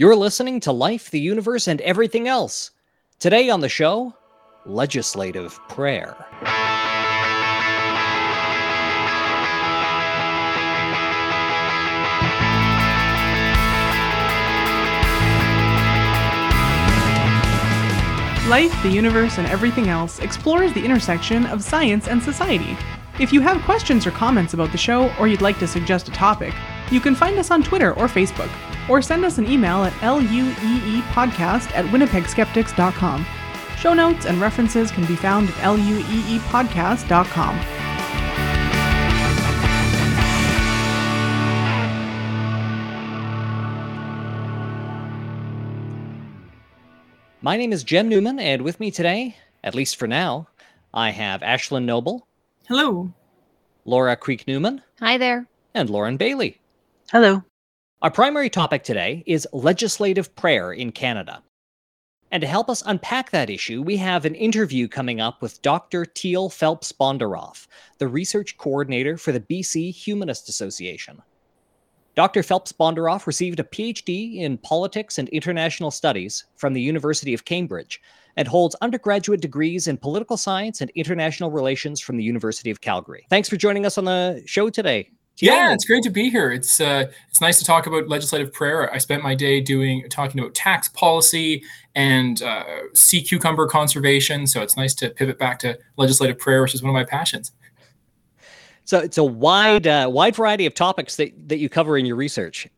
You're listening to Life, the Universe, and Everything Else. Today on the show, legislative prayer. Life, the Universe, and Everything Else explores the intersection of science and society. If you have questions or comments about the show, or you'd like to suggest a topic, you can find us on Twitter or Facebook, or send us an email at lueepodcast at winnipegskeptics.com. Show notes and references can be found at lueepodcast.com. My name is Jem Newman, and with me today, at least for now, I have Ashlyn Noble, Hello. Laura Creek Newman, Hi there. and Lauren Bailey. Hello. Our primary topic today is legislative prayer in Canada. And to help us unpack that issue, we have an interview coming up with Dr. Teal Phelps Bondaroff, the research coordinator for the BC Humanist Association. Dr. Phelps Bondaroff received a PhD in politics and international studies from the University of Cambridge and holds undergraduate degrees in political science and international relations from the University of Calgary. Thanks for joining us on the show today. Yeah, it's great to be here. It's uh, it's nice to talk about legislative prayer. I spent my day doing talking about tax policy and uh, sea cucumber conservation. So it's nice to pivot back to legislative prayer, which is one of my passions. So it's a wide, uh, wide variety of topics that, that you cover in your research.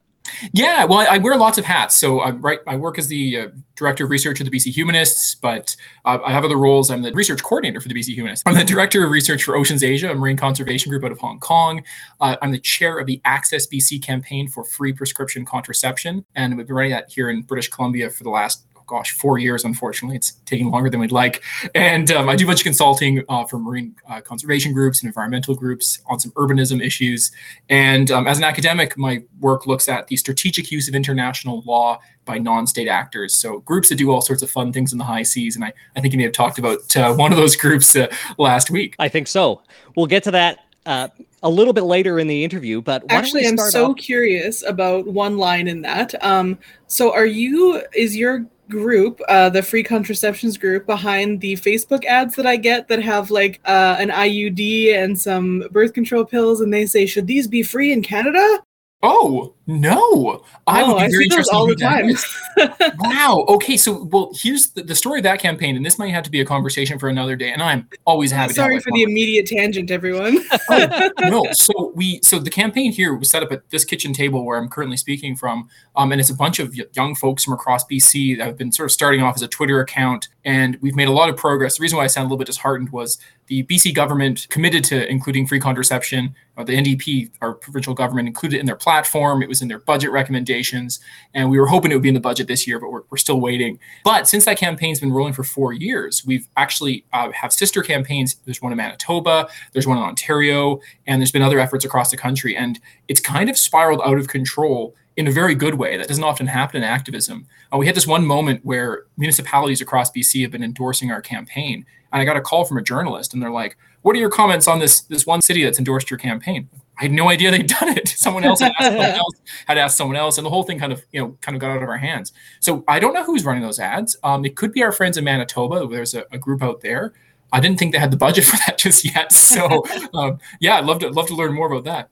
Yeah, well, I, I wear lots of hats. So I right, I work as the uh, director of research at the BC Humanists, but uh, I have other roles. I'm the research coordinator for the BC Humanists. I'm the director of research for Oceans Asia, a marine conservation group out of Hong Kong. Uh, I'm the chair of the Access BC campaign for free prescription contraception, and we've been running that here in British Columbia for the last gosh, four years, unfortunately. It's taking longer than we'd like. And um, I do a bunch of consulting uh, for marine uh, conservation groups and environmental groups on some urbanism issues. And um, as an academic, my work looks at the strategic use of international law by non-state actors. So groups that do all sorts of fun things in the high seas. And I, I think you may have talked about uh, one of those groups uh, last week. I think so. We'll get to that uh, a little bit later in the interview, but why don't Actually, we I'm so off- curious about one line in that. Um, so, are you, is your group, uh, the free contraceptions group, behind the Facebook ads that I get that have like uh, an IUD and some birth control pills, and they say, should these be free in Canada? Oh no! I Oh, would be I very see those interested in all the that time. wow. Okay. So, well, here's the, the story of that campaign, and this might have to be a conversation for another day. And I'm always happy. Sorry for the immediate tangent, everyone. the no. So we so the campaign here was set up at this kitchen table where I'm currently speaking from, um, and it's a bunch of young folks from across BC that have been sort of starting off as a Twitter account, and we've made a lot of progress. The reason why I sound a little bit disheartened was the BC government committed to including free contraception. Uh, the NDP, our provincial government, included it in their platform. It was in their budget recommendations, and we were hoping it would be in the budget this year, but we're, we're still waiting. But since that campaign's been rolling for four years, we've actually uh, have sister campaigns. There's one in Manitoba, there's one in Ontario, and there's been other efforts across the country, and it's kind of spiraled out of control in a very good way. That doesn't often happen in activism. Uh, we had this one moment where municipalities across BC have been endorsing our campaign, and I got a call from a journalist, and they're like, "What are your comments on this this one city that's endorsed your campaign?" I had no idea they'd done it. Someone else had asked someone else, had asked someone else, and the whole thing kind of you know kind of got out of our hands. So I don't know who's running those ads. Um, it could be our friends in Manitoba. There's a, a group out there. I didn't think they had the budget for that just yet. So um, yeah, I'd love to love to learn more about that.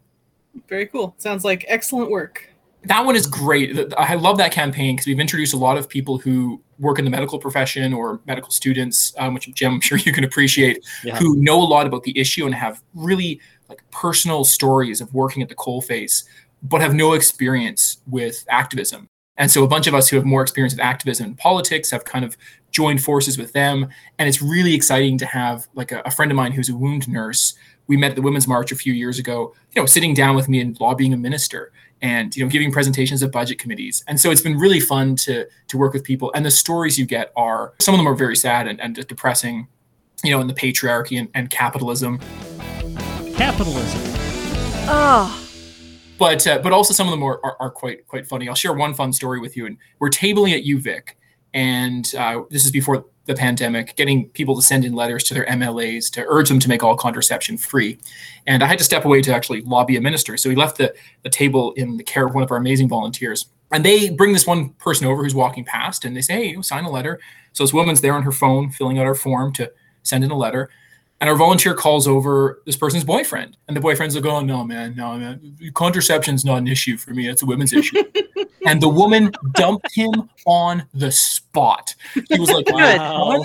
Very cool. Sounds like excellent work. That one is great. I love that campaign because we've introduced a lot of people who work in the medical profession or medical students, um, which Jim, I'm sure you can appreciate, Yeah. who know a lot about the issue and have really like personal stories of working at the coalface, but have no experience with activism. And so a bunch of us who have more experience with activism and politics have kind of joined forces with them. And it's really exciting to have like a, a friend of mine who's a wound nurse. We met at the Women's March a few years ago, you know, sitting down with me and lobbying a minister and you know giving presentations at budget committees and so it's been really fun to to work with people and the stories you get are some of them are very sad and, and depressing you know in the patriarchy and, and capitalism Capitalism. Oh, but uh, but also some of them are, are, are quite quite funny. I'll share one fun story with you. And we're tabling at UVic, and uh, this is before the pandemic, getting people to send in letters to their MLAs to urge them to make all contraception free. And I had to step away to actually lobby a minister. So he left the, the table in the care of one of our amazing volunteers. And they bring this one person over who's walking past and they say, hey, sign a letter. So this woman's there on her phone filling out our form to send in a letter. And our volunteer calls over this person's boyfriend. And the boyfriend's like, oh, no, man, no, man. Contraception's not an issue for me. It's a women's issue. and the woman dumped him on the spot. He was like, wow,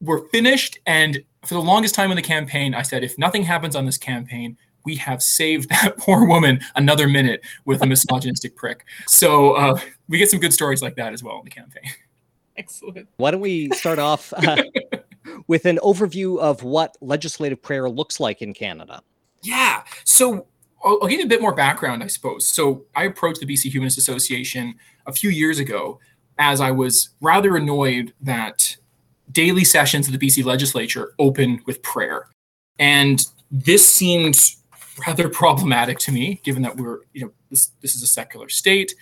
we're finished. And for the longest time in the campaign, I said, if nothing happens on this campaign, we have saved that poor woman another minute with a misogynistic prick. So uh, we get some good stories like that as well in the campaign. Excellent. Why don't we start off uh, with an overview of what legislative prayer looks like in Canada? Yeah. So I'll, I'll give you a bit more background, I suppose. So I approached the BC Humanist Association a few years ago as I was rather annoyed that daily sessions of the BC legislature open with prayer. And this seemed rather problematic to me, given that we're, you know, this, this is a secular state.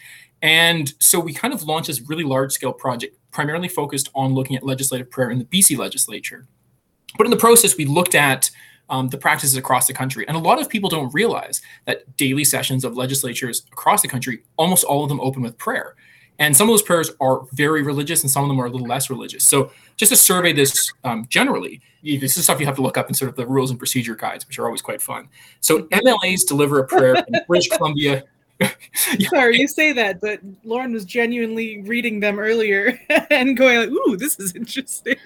And so we kind of launched this really large scale project, primarily focused on looking at legislative prayer in the BC legislature. But in the process, we looked at um, the practices across the country. And a lot of people don't realize that daily sessions of legislatures across the country, almost all of them open with prayer. And some of those prayers are very religious and some of them are a little less religious. So just to survey this um, generally, this is stuff you have to look up in sort of the rules and procedure guides, which are always quite fun. So MLAs deliver a prayer in British Columbia, Sorry, you say that, but Lauren was genuinely reading them earlier and going like, "Ooh, this is interesting."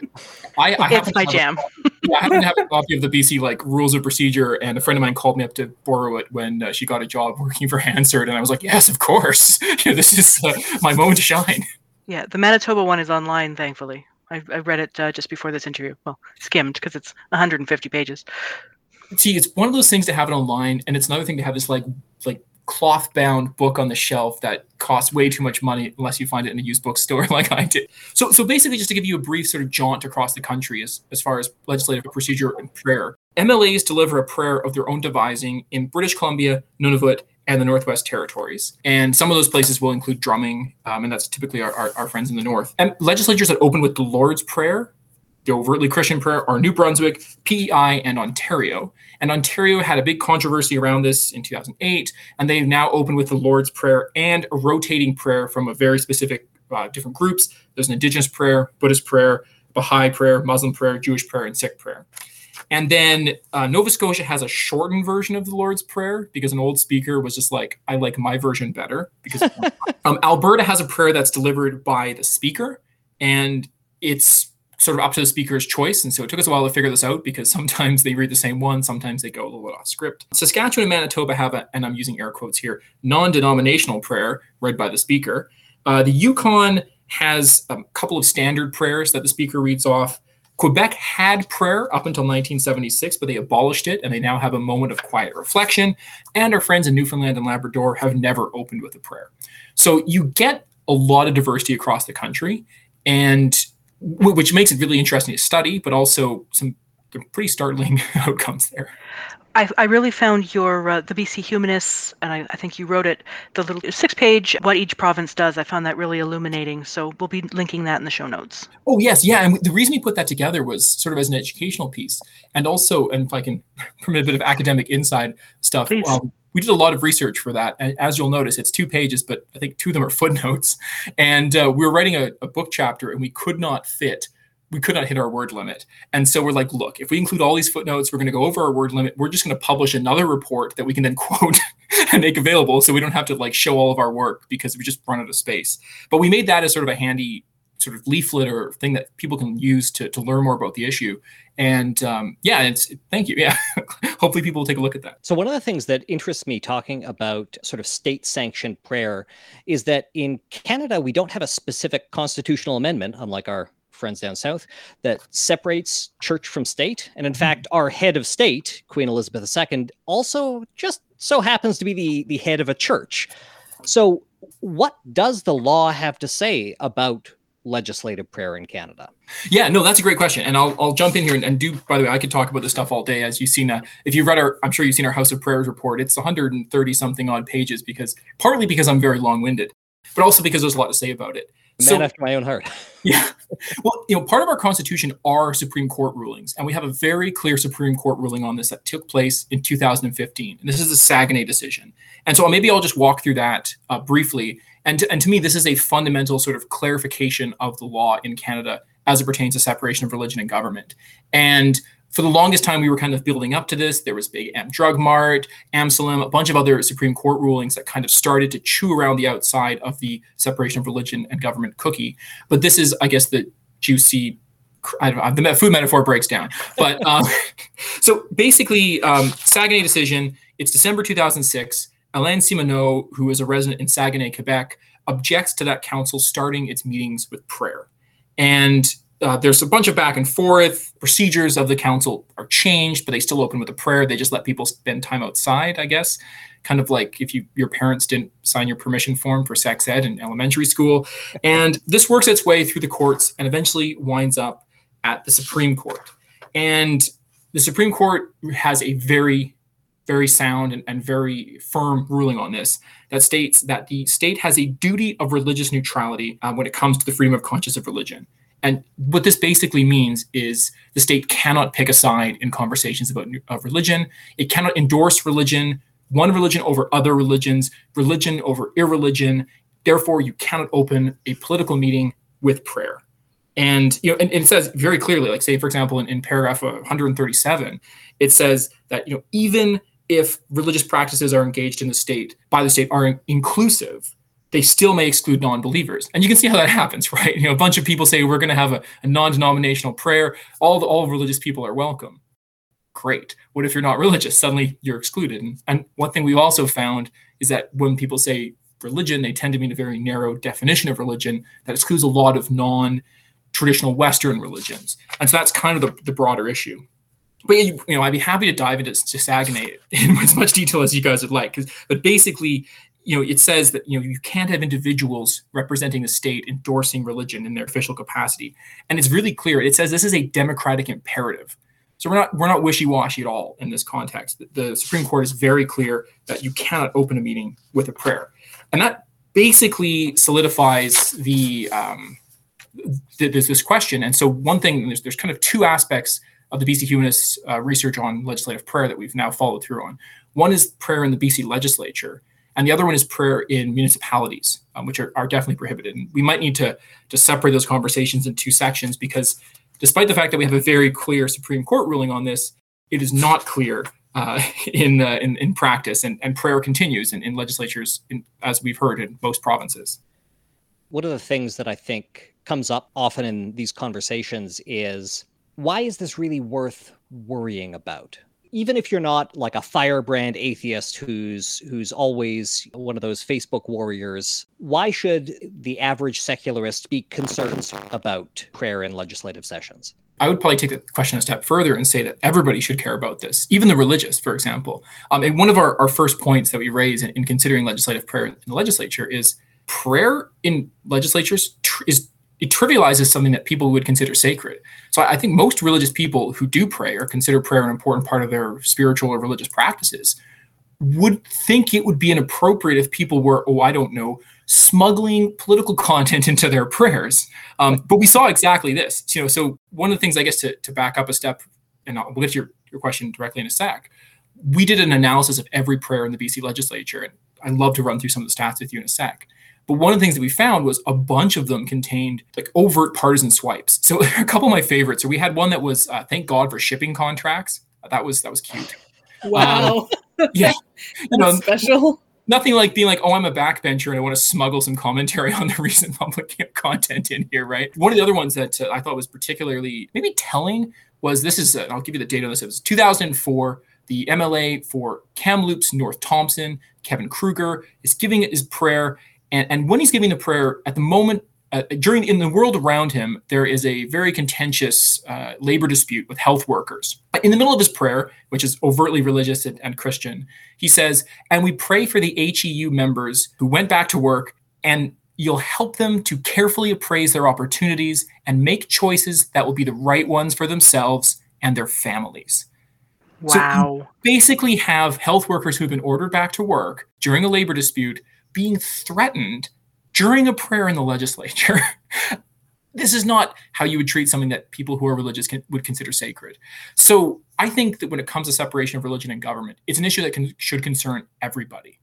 I, I it's my jam. A, yeah, I happen to have a copy of the BC like rules of procedure, and a friend of mine called me up to borrow it when uh, she got a job working for Hansard, and I was like, "Yes, of course. yeah, this is uh, my moment to shine." Yeah, the Manitoba one is online, thankfully. I, I read it uh, just before this interview. Well, skimmed because it's 150 pages. See, it's one of those things to have it online, and it's another thing to have this like like cloth bound book on the shelf that costs way too much money unless you find it in a used bookstore like I did. So, so basically, just to give you a brief sort of jaunt across the country as, as far as legislative procedure and prayer, MLAs deliver a prayer of their own devising in British Columbia, Nunavut, and the Northwest Territories. And some of those places will include drumming, um, and that's typically our, our, our friends in the North. And legislatures that open with the Lord's Prayer the overtly Christian prayer are New Brunswick, PEI, and Ontario. And Ontario had a big controversy around this in 2008, and they've now opened with the Lord's Prayer and a rotating prayer from a very specific uh, different groups. There's an Indigenous prayer, Buddhist prayer, Baha'i prayer, Muslim prayer, Jewish prayer, and Sikh prayer. And then uh, Nova Scotia has a shortened version of the Lord's Prayer because an old speaker was just like, I like my version better. Because um, Alberta has a prayer that's delivered by the speaker, and it's sort of up to the speaker's choice. And so it took us a while to figure this out because sometimes they read the same one, sometimes they go a little bit off script. Saskatchewan and Manitoba have a, and I'm using air quotes here, non denominational prayer read by the speaker. Uh, the Yukon has a couple of standard prayers that the speaker reads off. Quebec had prayer up until 1976, but they abolished it and they now have a moment of quiet reflection. And our friends in Newfoundland and Labrador have never opened with a prayer. So you get a lot of diversity across the country. And which makes it really interesting to study, but also some pretty startling outcomes there. I, I really found your uh, the BC Humanists, and I, I think you wrote it, the little six-page what each province does. I found that really illuminating. So we'll be linking that in the show notes. Oh yes, yeah, and the reason we put that together was sort of as an educational piece, and also, and if I can permit a bit of academic inside stuff, um, we did a lot of research for that. And as you'll notice, it's two pages, but I think two of them are footnotes. And uh, we were writing a, a, book chapter, and we could not fit, we could not hit our word limit. And so we're like, look, if we include all these footnotes, we're going to go over our word limit. We're just going to publish another report that we can then quote and make available, so we don't have to like show all of our work because we just run out of space. But we made that as sort of a handy sort of leaflet or thing that people can use to, to learn more about the issue. And um, yeah, it's thank you. Yeah, hopefully people will take a look at that. So one of the things that interests me talking about sort of state sanctioned prayer is that in Canada we don't have a specific constitutional amendment, unlike our friends down south, that separates church from state. And in mm-hmm. fact, our head of state, Queen Elizabeth II, also just so happens to be the the head of a church. So what does the law have to say about legislative prayer in Canada? Yeah, no, that's a great question. And I'll, I'll jump in here and, and do, by the way, I could talk about this stuff all day. As you've seen, uh, if you've read our, I'm sure you've seen our House of Prayers report, it's 130 something odd pages because partly because I'm very long winded, but also because there's a lot to say about it. Man so, after my own heart. yeah. Well, you know, part of our constitution are Supreme Court rulings, and we have a very clear Supreme Court ruling on this that took place in 2015. And this is the Saguenay decision. And so maybe I'll just walk through that uh, briefly And to, and to me, this is a fundamental sort of clarification of the law in Canada as it pertains to separation of religion and government. And for the longest time, we were kind of building up to this. There was big M Drug Mart, Amselem, a bunch of other Supreme Court rulings that kind of started to chew around the outside of the separation of religion and government cookie. But this is, I guess, the juicy. I don't know, the food metaphor breaks down. But um, so basically, um, Saguenay decision, it's December 2006. Alain Simoneau, who is a resident in Saguenay, Quebec, objects to that council starting its meetings with prayer. And uh, there's a bunch of back and forth. Procedures of the council are changed, but they still open with a prayer. They just let people spend time outside, I guess. Kind of like if you your parents didn't sign your permission form for sex ed in elementary school. And this works its way through the courts and eventually winds up at the Supreme Court. And the Supreme Court has a very, very sound and, and very firm ruling on this that states that the state has a duty of religious neutrality uh, when it comes to the freedom of conscience of religion. And what this basically means is the state cannot pick a side in conversations about of religion. It cannot endorse religion, one religion over other religions, religion over irreligion. Therefore, you cannot open a political meeting with prayer. And you know, and, and it says very clearly, like say, for example, in, in paragraph 137, it says that you know even if religious practices are engaged in the state by the state are inclusive they still may exclude non-believers. And you can see how that happens right? You know a bunch of people say we're going to have a, a, non-denominational prayer. All the, all religious people are welcome. Great. What if you're not religious? Suddenly you're excluded. And, and one thing we've also found is that when people say religion they tend to mean a very narrow definition of religion that excludes a lot of non-traditional western religions. And so that's kind of the, the broader issue but you know, I'd be happy to dive into to Saguenay in as much detail as you guys would like. Because, but basically, you know, it says that you know you can't have individuals representing the state endorsing religion in their official capacity, and it's really clear. It says this is a democratic imperative. So we're not we're not wishy washy at all in this context. The, Supreme Court is very clear that you cannot open a meeting with a prayer, and that basically solidifies the um, there's this question. And so one thing there's there's kind of two aspects of the BC Humanists uh, research on legislative prayer that we've now followed through on. One is prayer in the BC legislature, and the other one is prayer in municipalities, um, which are, are definitely prohibited. And we might need to, to separate those conversations in two sections because despite the fact that we have a very clear Supreme Court ruling on this, it is not clear uh, in, uh, in, in practice, and, and prayer continues in, in legislatures, in, as we've heard in most provinces. One of the things that I think comes up often in these conversations is why is this really worth worrying about? even if you're not like a firebrand atheist who's who's always one of those Facebook warriors, why should the average secularist be concerned about prayer in legislative sessions? I would probably take the question a step further and say that everybody should care about this, even the religious, for example. Um, and one of our, our first points that we raise in, in considering legislative prayer in the legislature is prayer in legislatures tr- is it trivializes something that people would consider sacred. So I think most religious people who do pray or consider prayer an important part of their spiritual or religious practices would think it would be inappropriate if people were, oh, I don't know, smuggling political content into their prayers. Um, but we saw exactly this. You know, so one of the things I guess to, to back up a step, and I'll get to your, your question directly in a sec. We did an analysis of every prayer in the BC legislature, and I'd love to run through some of the stats with you in a sec. But one of the things that we found was a bunch of them contained like overt partisan swipes. So a couple of my favorites. So we had one that was uh, thank God for shipping contracts. That was that was cute. Wow. Um, yeah. you know, special. Nothing like being like, oh, I'm a backbencher and I want to smuggle some commentary on the recent public camp content in here, right? One of the other ones that uh, I thought was particularly maybe telling was this is, uh, I'll give you the date on this. It was 2004 the MLA for Kamloops North Thompson, Kevin Krueger, is giving his prayer and, and when he's giving the prayer, at the moment, uh, during in the world around him, there is a very contentious uh, labor dispute with health workers. In the middle of his prayer, which is overtly religious and, and Christian, he says, "And we pray for the HEU members who went back to work, and you'll help them to carefully appraise their opportunities and make choices that will be the right ones for themselves and their families." Wow. So basically have health workers who've been ordered back to work during a labor dispute being threatened during a prayer in the legislature. this is not how you would treat something that people who are religious can, would consider sacred. So I think that when it comes to separation of religion and government, it's an issue that can, should concern everybody.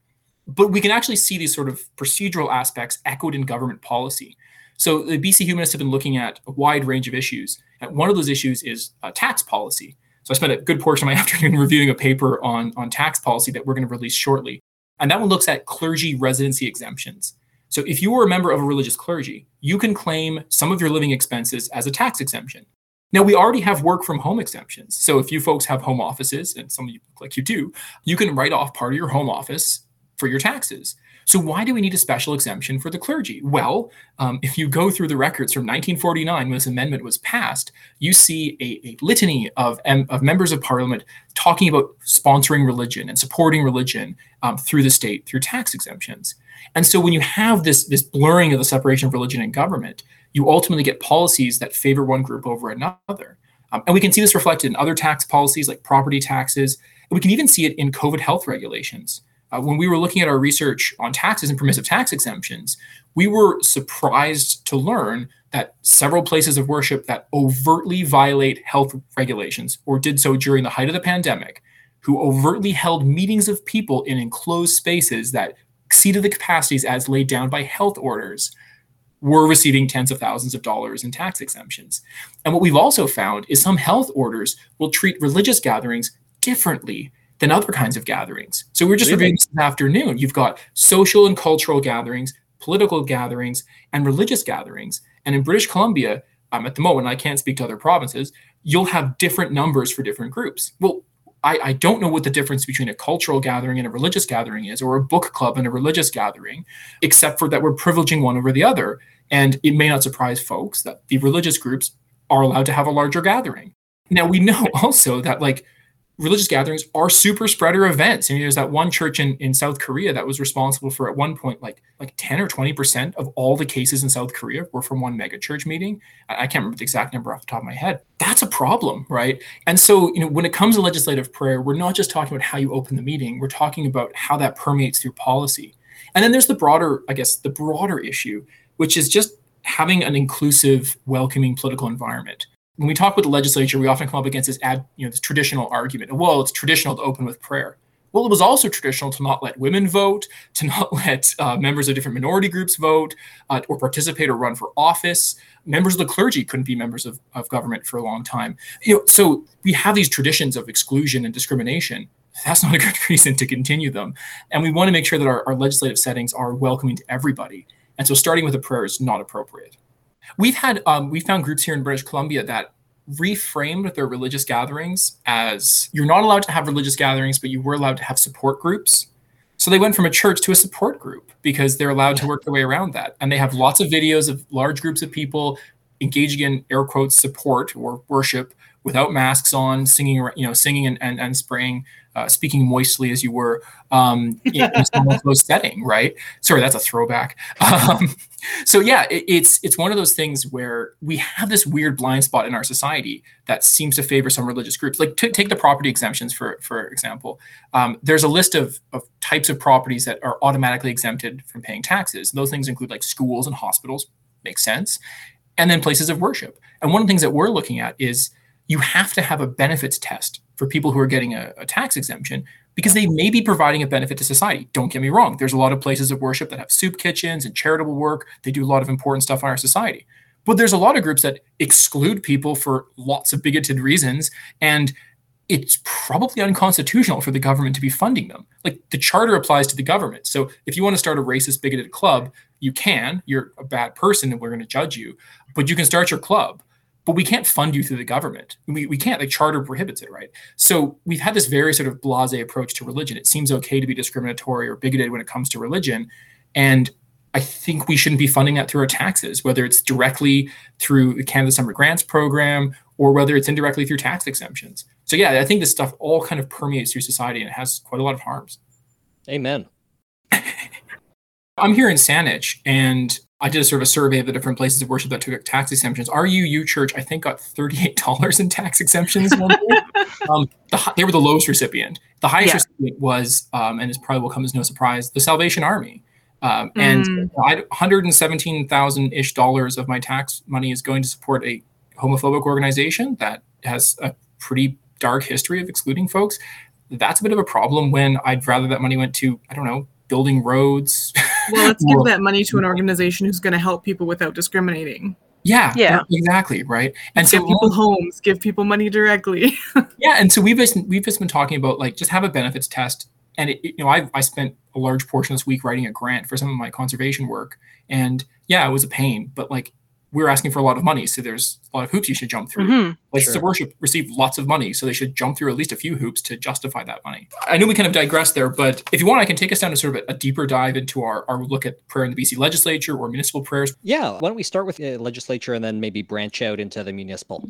but we can actually see these sort of procedural aspects echoed in government policy. So the BC Humanists have been looking at a wide range of issues. And one of those issues is uh, tax policy. So I spent a good portion of my afternoon reviewing a paper on, on tax policy that we're going to release shortly. And that one looks at clergy residency exemptions. So if you are a member of a religious clergy, you can claim some of your living expenses as a tax exemption. Now, we already have work from home exemptions. So if you folks have home offices, and some of you look like you do, you can write off part of your home office for your taxes. So why do we need a special exemption for the clergy? Well, um, if you go through the records from 1949 when this amendment was passed, you see a, a litany of, of members of parliament talking about sponsoring religion and supporting religion um, through the state through tax exemptions. And so when you have this, this blurring of the separation of religion and government, you ultimately get policies that favor one group over another. Um, and we can see this reflected in other tax policies like property taxes. We can even see it in COVID health regulations. Uh, when we were looking at our research on taxes and permissive tax exemptions, we were surprised to learn that several places of worship that overtly violate health regulations or did so during the height of the pandemic, who overtly held meetings of people in enclosed spaces that exceeded the capacities as laid down by health orders, were receiving tens of thousands of dollars in tax exemptions. And what we've also found is some health orders will treat religious gatherings differently than other kinds of gatherings. So we are just really? reviewing this afternoon. You've got social and cultural gatherings, political gatherings, and religious gatherings. And in British Columbia, um, at the moment, I can't speak to other provinces, you'll have different numbers for different groups. Well, I, I, don't know what the difference between a cultural gathering and a religious gathering is, or a book club and a religious gathering, except for that we're privileging one over the other. And it may not surprise folks that the religious groups are allowed to have a larger gathering. Now, we know also that, like, religious gatherings are super spreader events. I mean, there's that one church in, in South Korea that was responsible for at one point like like 10 or 20 percent of all the cases in South Korea were from one mega church meeting. I, I can't remember the exact number off the top of my head. That's a problem, right? And so, you know, when it comes to legislative prayer, we're not just talking about how you open the meeting, we're talking about how that permeates through policy. And then there's the broader, I guess, the broader issue, which is just having an inclusive, welcoming political environment when we talk with the legislature, we often come up against this ad, you know, this traditional argument. Well, it's traditional to open with prayer. Well, it was also traditional to not let women vote, to not let uh, members of different minority groups vote, uh, or participate or run for office. Members of the clergy couldn't be members of, of government for a long time. You know, so we have these traditions of exclusion and discrimination. That's not a good reason to continue them. And we want to make sure that our, our legislative settings are welcoming to everybody. And so starting with a prayer is not appropriate. We've had um, we found groups here in British Columbia that reframed their religious gatherings as you're not allowed to have religious gatherings, but you were allowed to have support groups. So they went from a church to a support group because they're allowed to work their way around that. And they have lots of videos of large groups of people engaging in air quotes support or worship without masks on, singing, you know, singing and, and, and spraying uh, speaking moistly as you were um, in, in close setting, right? Sorry, that's a throwback. Um, so yeah, it, it's it's one of those things where we have this weird blind spot in our society that seems to favor some religious groups. Like t- take the property exemptions for for example. Um, there's a list of of types of properties that are automatically exempted from paying taxes. Those things include like schools and hospitals. Makes sense. And then places of worship. And one of the things that we're looking at is you have to have a benefits test for people who are getting a, a, tax exemption because they may be providing a benefit to society. Don't get me wrong. There's a lot of places of worship that have soup kitchens and charitable work. They do a lot of important stuff in our society. But there's a lot of groups that exclude people for lots of bigoted reasons. And it's probably unconstitutional for the government to be funding them. Like the charter applies to the government. So if you want to start a racist, bigoted club, you can. You're a bad person and we're going to judge you. But you can start your club but we can't fund you through the government. We, we can't, like charter prohibits it, right? So we've had this very sort of blase approach to religion. It seems okay to be discriminatory or bigoted when it comes to religion. And I think we shouldn't be funding that through our taxes, whether it's directly through the Canada Summer Grants program or whether it's indirectly through tax exemptions. So yeah, I think this stuff all kind of permeates through society and it has quite a lot of harms. Amen. I'm here in Saanich and I did a sort of a survey of the different places of worship that took tax exemptions. RUU Church, I think, got $38 in tax exemptions. um, the, they were the lowest recipient. The highest yeah. recipient was, um, and it probably will come as no surprise, the Salvation Army. Um, and mm. 117,000 ish dollars of my tax money is going to support a homophobic organization that has a pretty dark history of excluding folks. That's a bit of a problem when I'd rather that money went to, I don't know, building roads. Well, let's give that money to an organization who's going to help people without discriminating. Yeah, Yeah. exactly, right. And give so people homes, give people money directly. yeah, and so we've just we've just been talking about like just have a benefits test, and it, it- you know I I spent a large portion of this week writing a grant for some of my conservation work, and yeah, it was a pain, but like we're asking for a lot of money, so there's a lot of hoops you should jump through. hmm Like Sure. the worship received lots of money, so they should jump through at least a few hoops to justify that money. I know we kind of digress there, but if you want, I can take us down to sort of a, a deeper dive into our, our look at prayer in the BC legislature or municipal prayers. Yeah, why don't we start with uh, legislature and then maybe branch out into the municipal?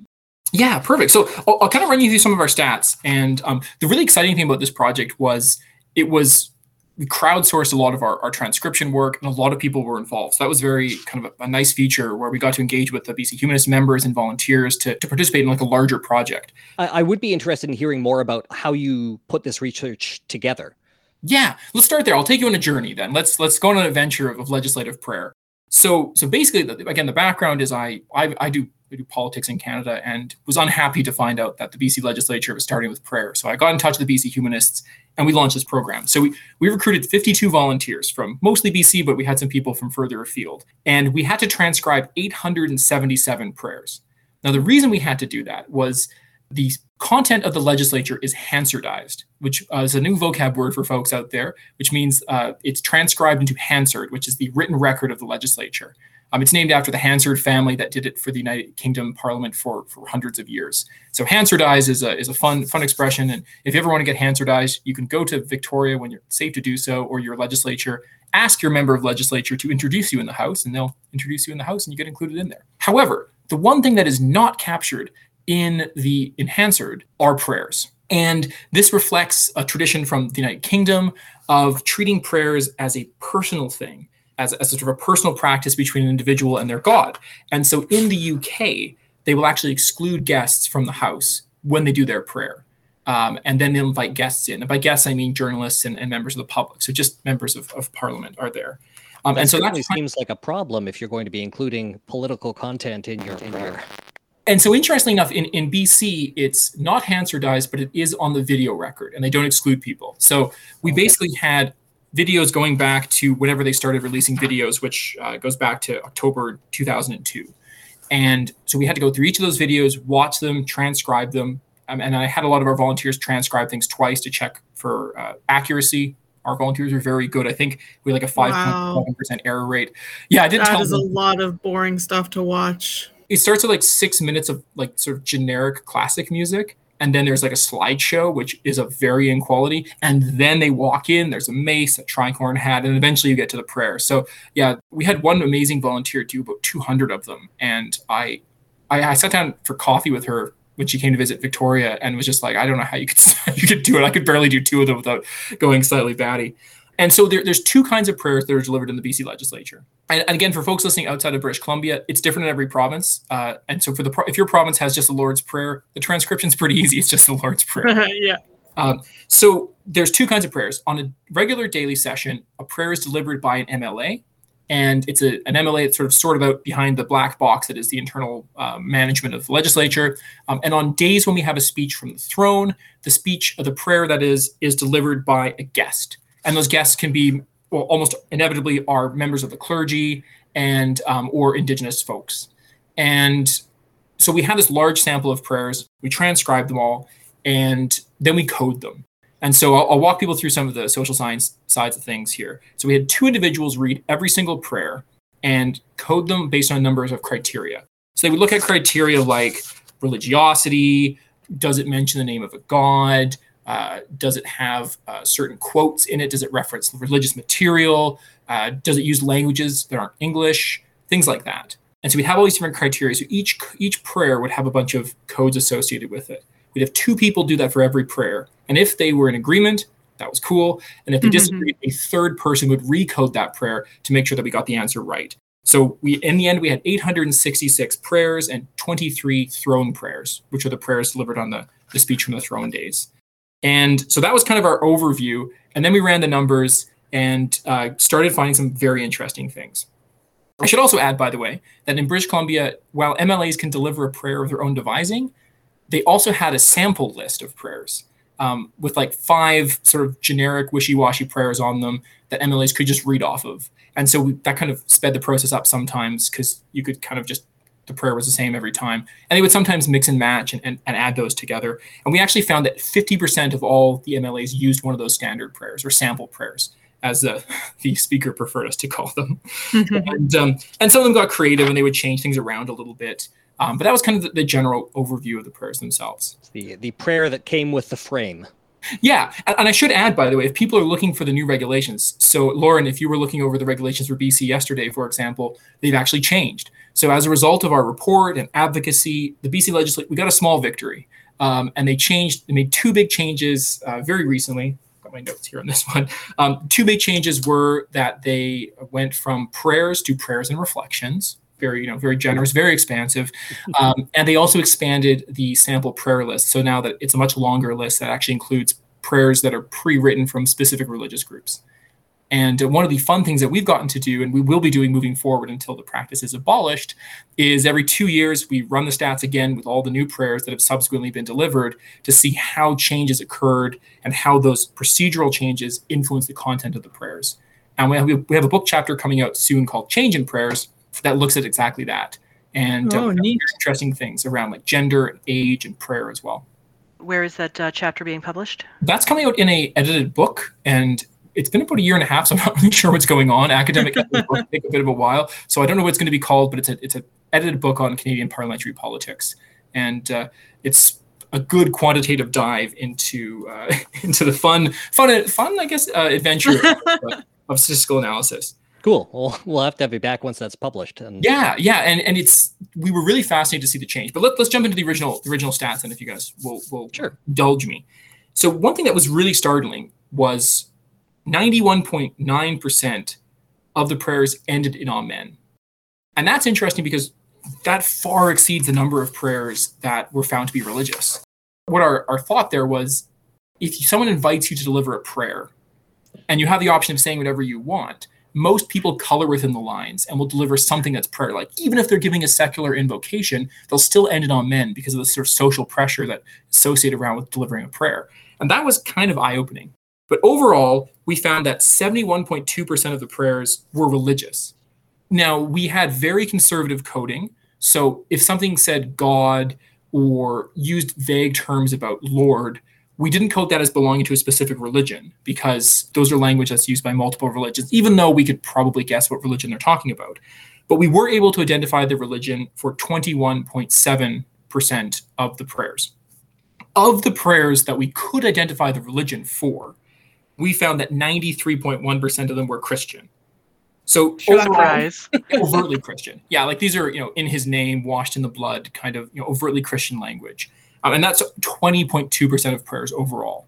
Yeah, perfect. So I'll, I'll kind of run you through some of our stats. And um, the really exciting thing about this project was it was we crowdsourced a lot of our, our transcription work and a lot of people were involved. So that was very kind of a, a nice feature where we got to engage with the BC Humanist members and volunteers to, to participate in like a larger project. I, I would be interested in hearing more about how you put this research together. Yeah, let's start there. I'll take you on a journey then. Let's let's go on an adventure of, of legislative prayer. So so basically, the, again, the background is I, I I do I do politics in Canada and was unhappy to find out that the BC legislature was starting with prayer. So I got in touch with the BC Humanists and we launched this program. So we we recruited 52 volunteers from mostly BC, but we had some people from further afield, and we had to transcribe 877 prayers. Now the reason we had to do that was the content of the legislature is Hansardized, which uh, is a new vocab word for folks out there, which means uh, it's transcribed into Hansard, which is the written record of the legislature. Um, it's named after the Hansard family that did it for the United Kingdom Parliament for, for hundreds of years. So Hansardized is a, is a fun fun expression, and if you ever want to get Hansardized, you can go to Victoria when you're safe to do so, or your legislature. Ask your member of legislature to introduce you in the House, and they'll introduce you in the House, and you get included in there. However, the one thing that is not captured in the in Hansard are prayers. And this reflects a tradition from the United Kingdom of treating prayers as a personal thing, as, as a sort of a personal practice between an individual and their God. And so in the UK, they will actually exclude guests from the house when they do their prayer. Um, and then they'll invite guests in. And by guests, I mean journalists and, and members of the public. So just members of, of parliament are there. Um, That and so that's seems like a problem if you're going to be including political content in your in your. and so interestingly enough in, in bc it's not hansardized but it is on the video record and they don't exclude people so we Okay. basically had videos going back to whenever they started releasing videos which uh, goes back to october 2002 and so we had to go through each of those videos watch them transcribe them. Um, and i had a lot of our volunteers transcribe things twice to check for uh, accuracy. Our volunteers are very good. I think we had like a 5.7% error rate. Yeah i didn't That tell is a lot of boring stuff to watch. it starts with like six minutes of like sort of generic classic music and then there's like a slideshow which is of varying quality. And then they walk in there's a mace a tricorn hat and eventually you get to the prayer. So yeah we had one amazing volunteer do about 200 of them. And i i, I sat down for coffee with her when she came to visit victoria and was just like i don't know how you could you could do it. I could barely do two of them without going slightly batty and so there, there's two kinds of prayers that are delivered in the BC legislature. And, and again, for folks listening outside of British Columbia, it's different in every province. Uh, and so for the pro- if your province has just the Lord's Prayer, the transcription's pretty easy. It's just the Lord's Prayer. yeah. Um, so there's two kinds of prayers. On a regular daily session, a prayer is delivered by an MLA, and it's a, an MLA that's sort of sorted out behind the black box that is the internal uh, management of the legislature. Um, and on days when we have a speech from the throne, the speech, of the prayer that is, is delivered by a guest, and those guests can be well, almost inevitably are members of the clergy and um, or Indigenous folks. And so we have this large sample of prayers. We transcribe them all, and then we code them. And so I'll, I'll walk people through some of the social science sides of things here. So we had two individuals read every single prayer and code them based on numbers of criteria. So they would look at criteria like religiosity, does it mention the name of a god, uh, does it have uh, certain quotes in it, does it reference religious material, uh, does it use languages that aren't English, things like that. And so we have all these different criteria. So each each prayer would have a bunch of codes associated with it. We'd have two people do that for every prayer. And if they were in agreement, that was cool. And if they Mhm. disagreed, a third person would recode that prayer to make sure that we got the answer right. So we in the end we had 866 prayers and 23 throne prayers, which are the prayers delivered on the, the speech from the throne days. And so that was kind of our overview. And then we ran the numbers and uh, started finding some very interesting things. I should also add, by the way, that in British Columbia, while MLAs can deliver a prayer of their own devising, they also had a sample list of prayers. um, with like five sort of generic wishy-washy prayers on them that MLAs could just read off of. And so we, that kind of sped the process up sometimes because you could kind of just the prayer was the same every time. And they would sometimes mix and match and, and, and add those together. And we actually found that 50% of all the MLAs used one of those standard prayers or sample prayers, as the, the speaker preferred us to call them. and, um, and some of them got creative and they would change things around a little bit. Um, but that was kind of the, the, general overview of the prayers themselves. The, the prayer that came with the frame. Yeah, and, and I should add, by the way, if people are looking for the new regulations, so Lauren, if you were looking over the regulations for BC yesterday, for example, they've actually changed. So as a result of our report and advocacy, the BC legislature we got a small victory, um, and they changed. They made two big changes uh, very recently. Got my notes here on this one. Um, two big changes were that they went from prayers to prayers and reflections. Very, you know, very generous, very expansive, um, and they also expanded the sample prayer list. So now that it's a much longer list that actually includes prayers that are pre-written from specific religious groups. And one of the fun things that we've gotten to do, and we will be doing moving forward until the practice is abolished, is every two years we run the stats again with all the new prayers that have subsequently been delivered to see how changes occurred and how those procedural changes influence the content of the prayers. And we have, we have a book chapter coming out soon called Change in Prayers that looks at exactly that and uh, oh, uh, interesting things around like gender and age and prayer as well. Where is that uh, chapter being published? That's coming out in a edited book, and it's been about a year and a half, so I'm not really sure what's going on. Academic take a bit of a while, so I don't know what it's going to be called, but it's a it's an edited book on Canadian parliamentary politics, and uh, it's a good quantitative dive into uh, into the fun fun fun I guess uh, adventure of, of, statistical analysis. Cool. Well, we'll have to have you back once that's published. And yeah, yeah, and and it's we were really fascinated to see the change. But let, let's jump into the original the original stats, and if you guys will will sure. indulge me. So one thing that was really startling was 91.9% of the prayers ended in Amen. And that's interesting because that far exceeds the number of prayers that were found to be religious. What our, our thought there was if someone invites you to deliver a prayer and you have the option of saying whatever you want, most people color within the lines and will deliver something that's prayer like. Even if they're giving a secular invocation, they'll still end it on Amen because of the sort of social pressure that associated around with delivering a prayer. And that was kind of eye opening. But overall, we found that 71.2% of the prayers were religious. Now, we had very conservative coding. So if something said God or used vague terms about Lord, we didn't code that as belonging to a specific religion because those are language that's used by multiple religions, even though we could probably guess what religion they're talking about. But we were able to identify the religion for 21.7% of the prayers. Of the prayers that we could identify the religion for, we found that 93.1% of them were Christian. So overall, overtly Christian. Yeah, like these are, you know, in his name, washed in the blood, kind of, you know, overtly Christian language. Um, and that's 20.2% of prayers overall.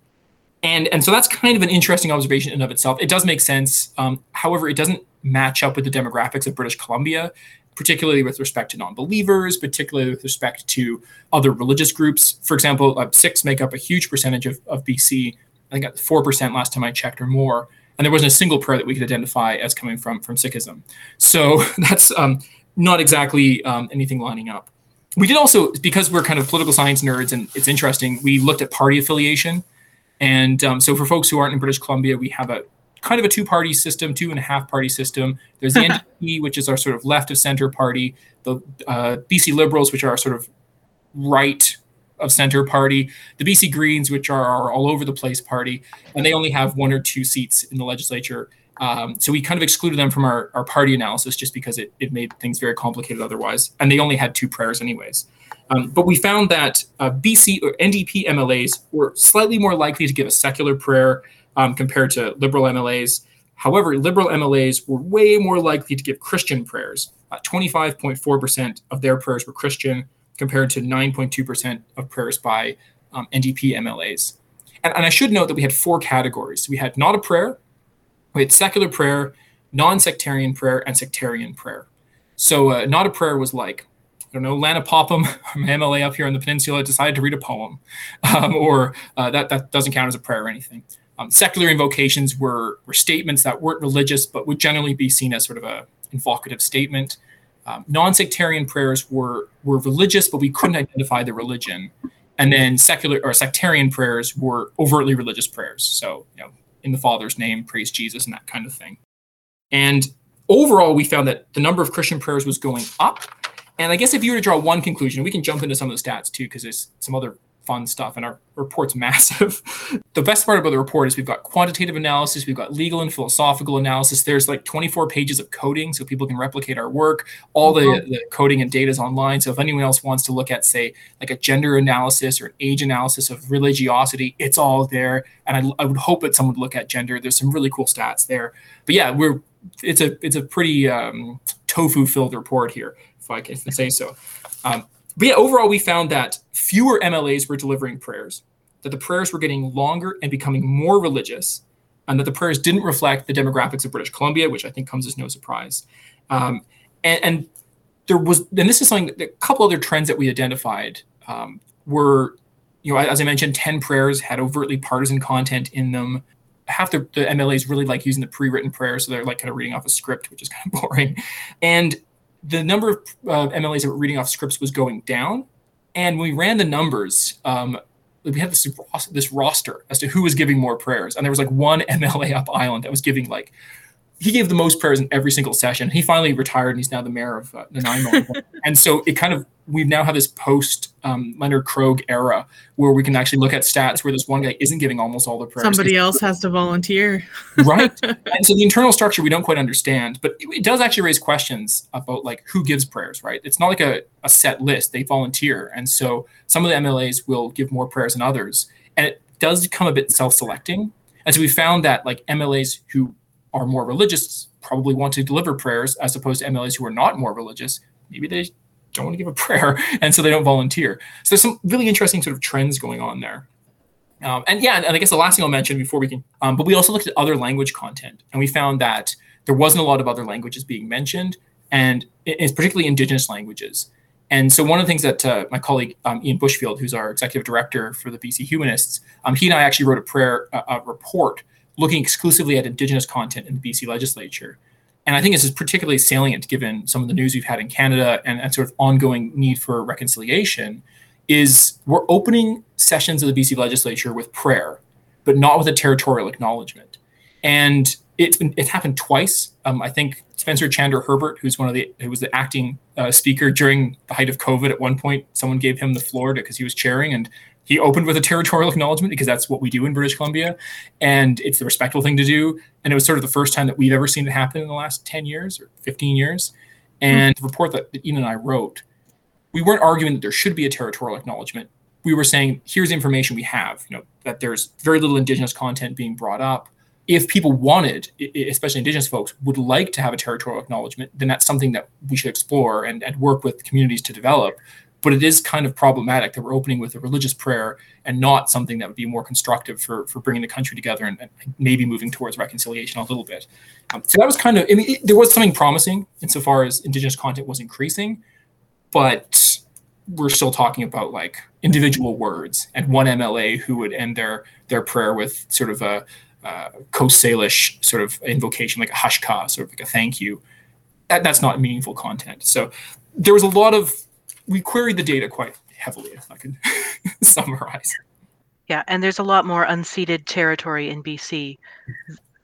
And, and so that's kind of an interesting observation in of itself. It does make sense. Um, however, it doesn't match up with the demographics of British Columbia, particularly with respect to non-believers, particularly with respect to other religious groups. For example, uh, Sikhs make up a huge percentage of, of BC I think at four percent last time I checked or more, and there wasn't a single prayer that we could identify as coming from from Sikhism. So that's um, not exactly um, anything lining up. We did also because we're kind of political science nerds and it's interesting. We looked at party affiliation, and um, so for folks who aren't in British Columbia, we have a kind of a two-party system, two and a half party system. There's the NDP, which is our sort of left of center party, the uh, BC Liberals, which are our sort of right of center party, the BC Greens, which are our all over the place party, and they only have one or two seats in the legislature. Um, so we kind of excluded them from our, our party analysis just because it, it made things very complicated otherwise. And they only had two prayers, anyways. Um, but we found that uh, BC or NDP MLAs were slightly more likely to give a secular prayer um, compared to liberal MLAs. However, liberal MLAs were way more likely to give Christian prayers. Uh, 25.4% of their prayers were Christian, compared to 9.2% of prayers by um, NDP MLAs. And, and I should note that we had four categories. We had not a prayer, we had secular prayer, non sectarian prayer, and sectarian prayer. So, uh, not a prayer was like, I don't know, Lana Popham, my MLA up here on the peninsula, decided to read a poem, um, or uh, that, that doesn't count as a prayer or anything. Um, secular invocations were, were statements that weren't religious, but would generally be seen as sort of a invocative statement. Um, non-sectarian prayers were were religious, but we couldn't identify the religion. And then secular or sectarian prayers were overtly religious prayers. So, you know, in the Father's name, praise Jesus, and that kind of thing. And overall, we found that the number of Christian prayers was going up. And I guess if you were to draw one conclusion, we can jump into some of the stats too, because there's some other fun stuff, and our report's massive. the best part about the report is we've got quantitative analysis, we've got legal and philosophical analysis. There's like 24 pages of coding, so people can replicate our work. All the, the coding and data is online. So if anyone else wants to look at, say, like a gender analysis or an age analysis of religiosity, it's all there. And I, I would hope that someone would look at gender. There's some really cool stats there. But yeah, we're it's a it's a pretty um, tofu filled report here, if I can say so. Um, but yeah, overall, we found that fewer MLAs were delivering prayers, that the prayers were getting longer and becoming more religious, and that the prayers didn't reflect the demographics of British Columbia, which I think comes as no surprise. Um, and, and, there was, and this is something, a couple other trends that we identified um, were, you know, as I mentioned, 10 prayers had overtly partisan content in them. Half the, the MLAs really like using the pre written prayers, so they're like kind of reading off a script, which is kind of boring. And the number of uh, MLAs that were reading off scripts was going down. And when we ran the numbers, um, we had this this roster as to who was giving more prayers, and there was like one MLA up island that was giving like he gave the most prayers in every single session. He finally retired, and he's now the mayor of uh, Nanaimo. and so it kind of we now have this post um, Leonard Krog era where we can actually look at stats where this one guy isn't giving almost all the prayers. Somebody else has to volunteer, right? And so the internal structure we don't quite understand, but it, it, does actually raise questions about like who gives prayers, right? It's not like a, a set list; they volunteer, and so some of the MLAs will give more prayers than others, and it does become a bit self-selecting. And so we found that like MLAs who are more religious probably want to deliver prayers as opposed to MLAs who are not more religious. Maybe they don't want to give a prayer, and so they don't volunteer. So there's some really interesting sort of trends going on there. Um, and yeah, and I guess the last thing I'll mention before we can, um, but we also looked at other language content, and we found that there wasn't a lot of other languages being mentioned, and it's particularly indigenous languages. And so one of the things that uh, my colleague um, Ian Bushfield, who's our executive director for the BC Humanists, um, he and I actually wrote a prayer a report looking exclusively at Indigenous content in the BC legislature. And I think this is particularly salient given some of the news we've had in Canada and, and sort of ongoing need for reconciliation. Is we're opening sessions of the BC legislature with prayer, but not with a territorial acknowledgement. And it's been it's happened twice. Um, I think Spencer Chandra Herbert, who's one of the who was the acting uh, speaker during the height of COVID, at one point someone gave him the floor because he was chairing, and he opened with a territorial acknowledgement because that's what we do in British Columbia, and it's the respectful thing to do. And it was sort of the first time that we've ever seen it happen in the last ten years or fifteen years. And mm-hmm. the report that Ian and I wrote, we weren't arguing that there should be a territorial acknowledgement. We were saying, here's information we have. You know that there's very little Indigenous content being brought up. If people wanted, especially Indigenous folks, would like to have a territorial acknowledgement, then that's something that we should explore and, and work with communities to develop but it is kind of problematic that we're opening with a religious prayer and not something that would be more constructive for for bringing the country together and, and maybe moving towards reconciliation a little bit. Um, so that was kind of I mean, it, there was something promising insofar as indigenous content was increasing, but we're still talking about like individual words and one MLA who would end their their prayer with sort of a uh, Coast Salish sort of invocation, like a hashka, sort of like a thank you. That, that's not meaningful content. So there was a lot of we queried the data quite heavily, if I can summarize. Yeah, and there's a lot more unceded territory in BC,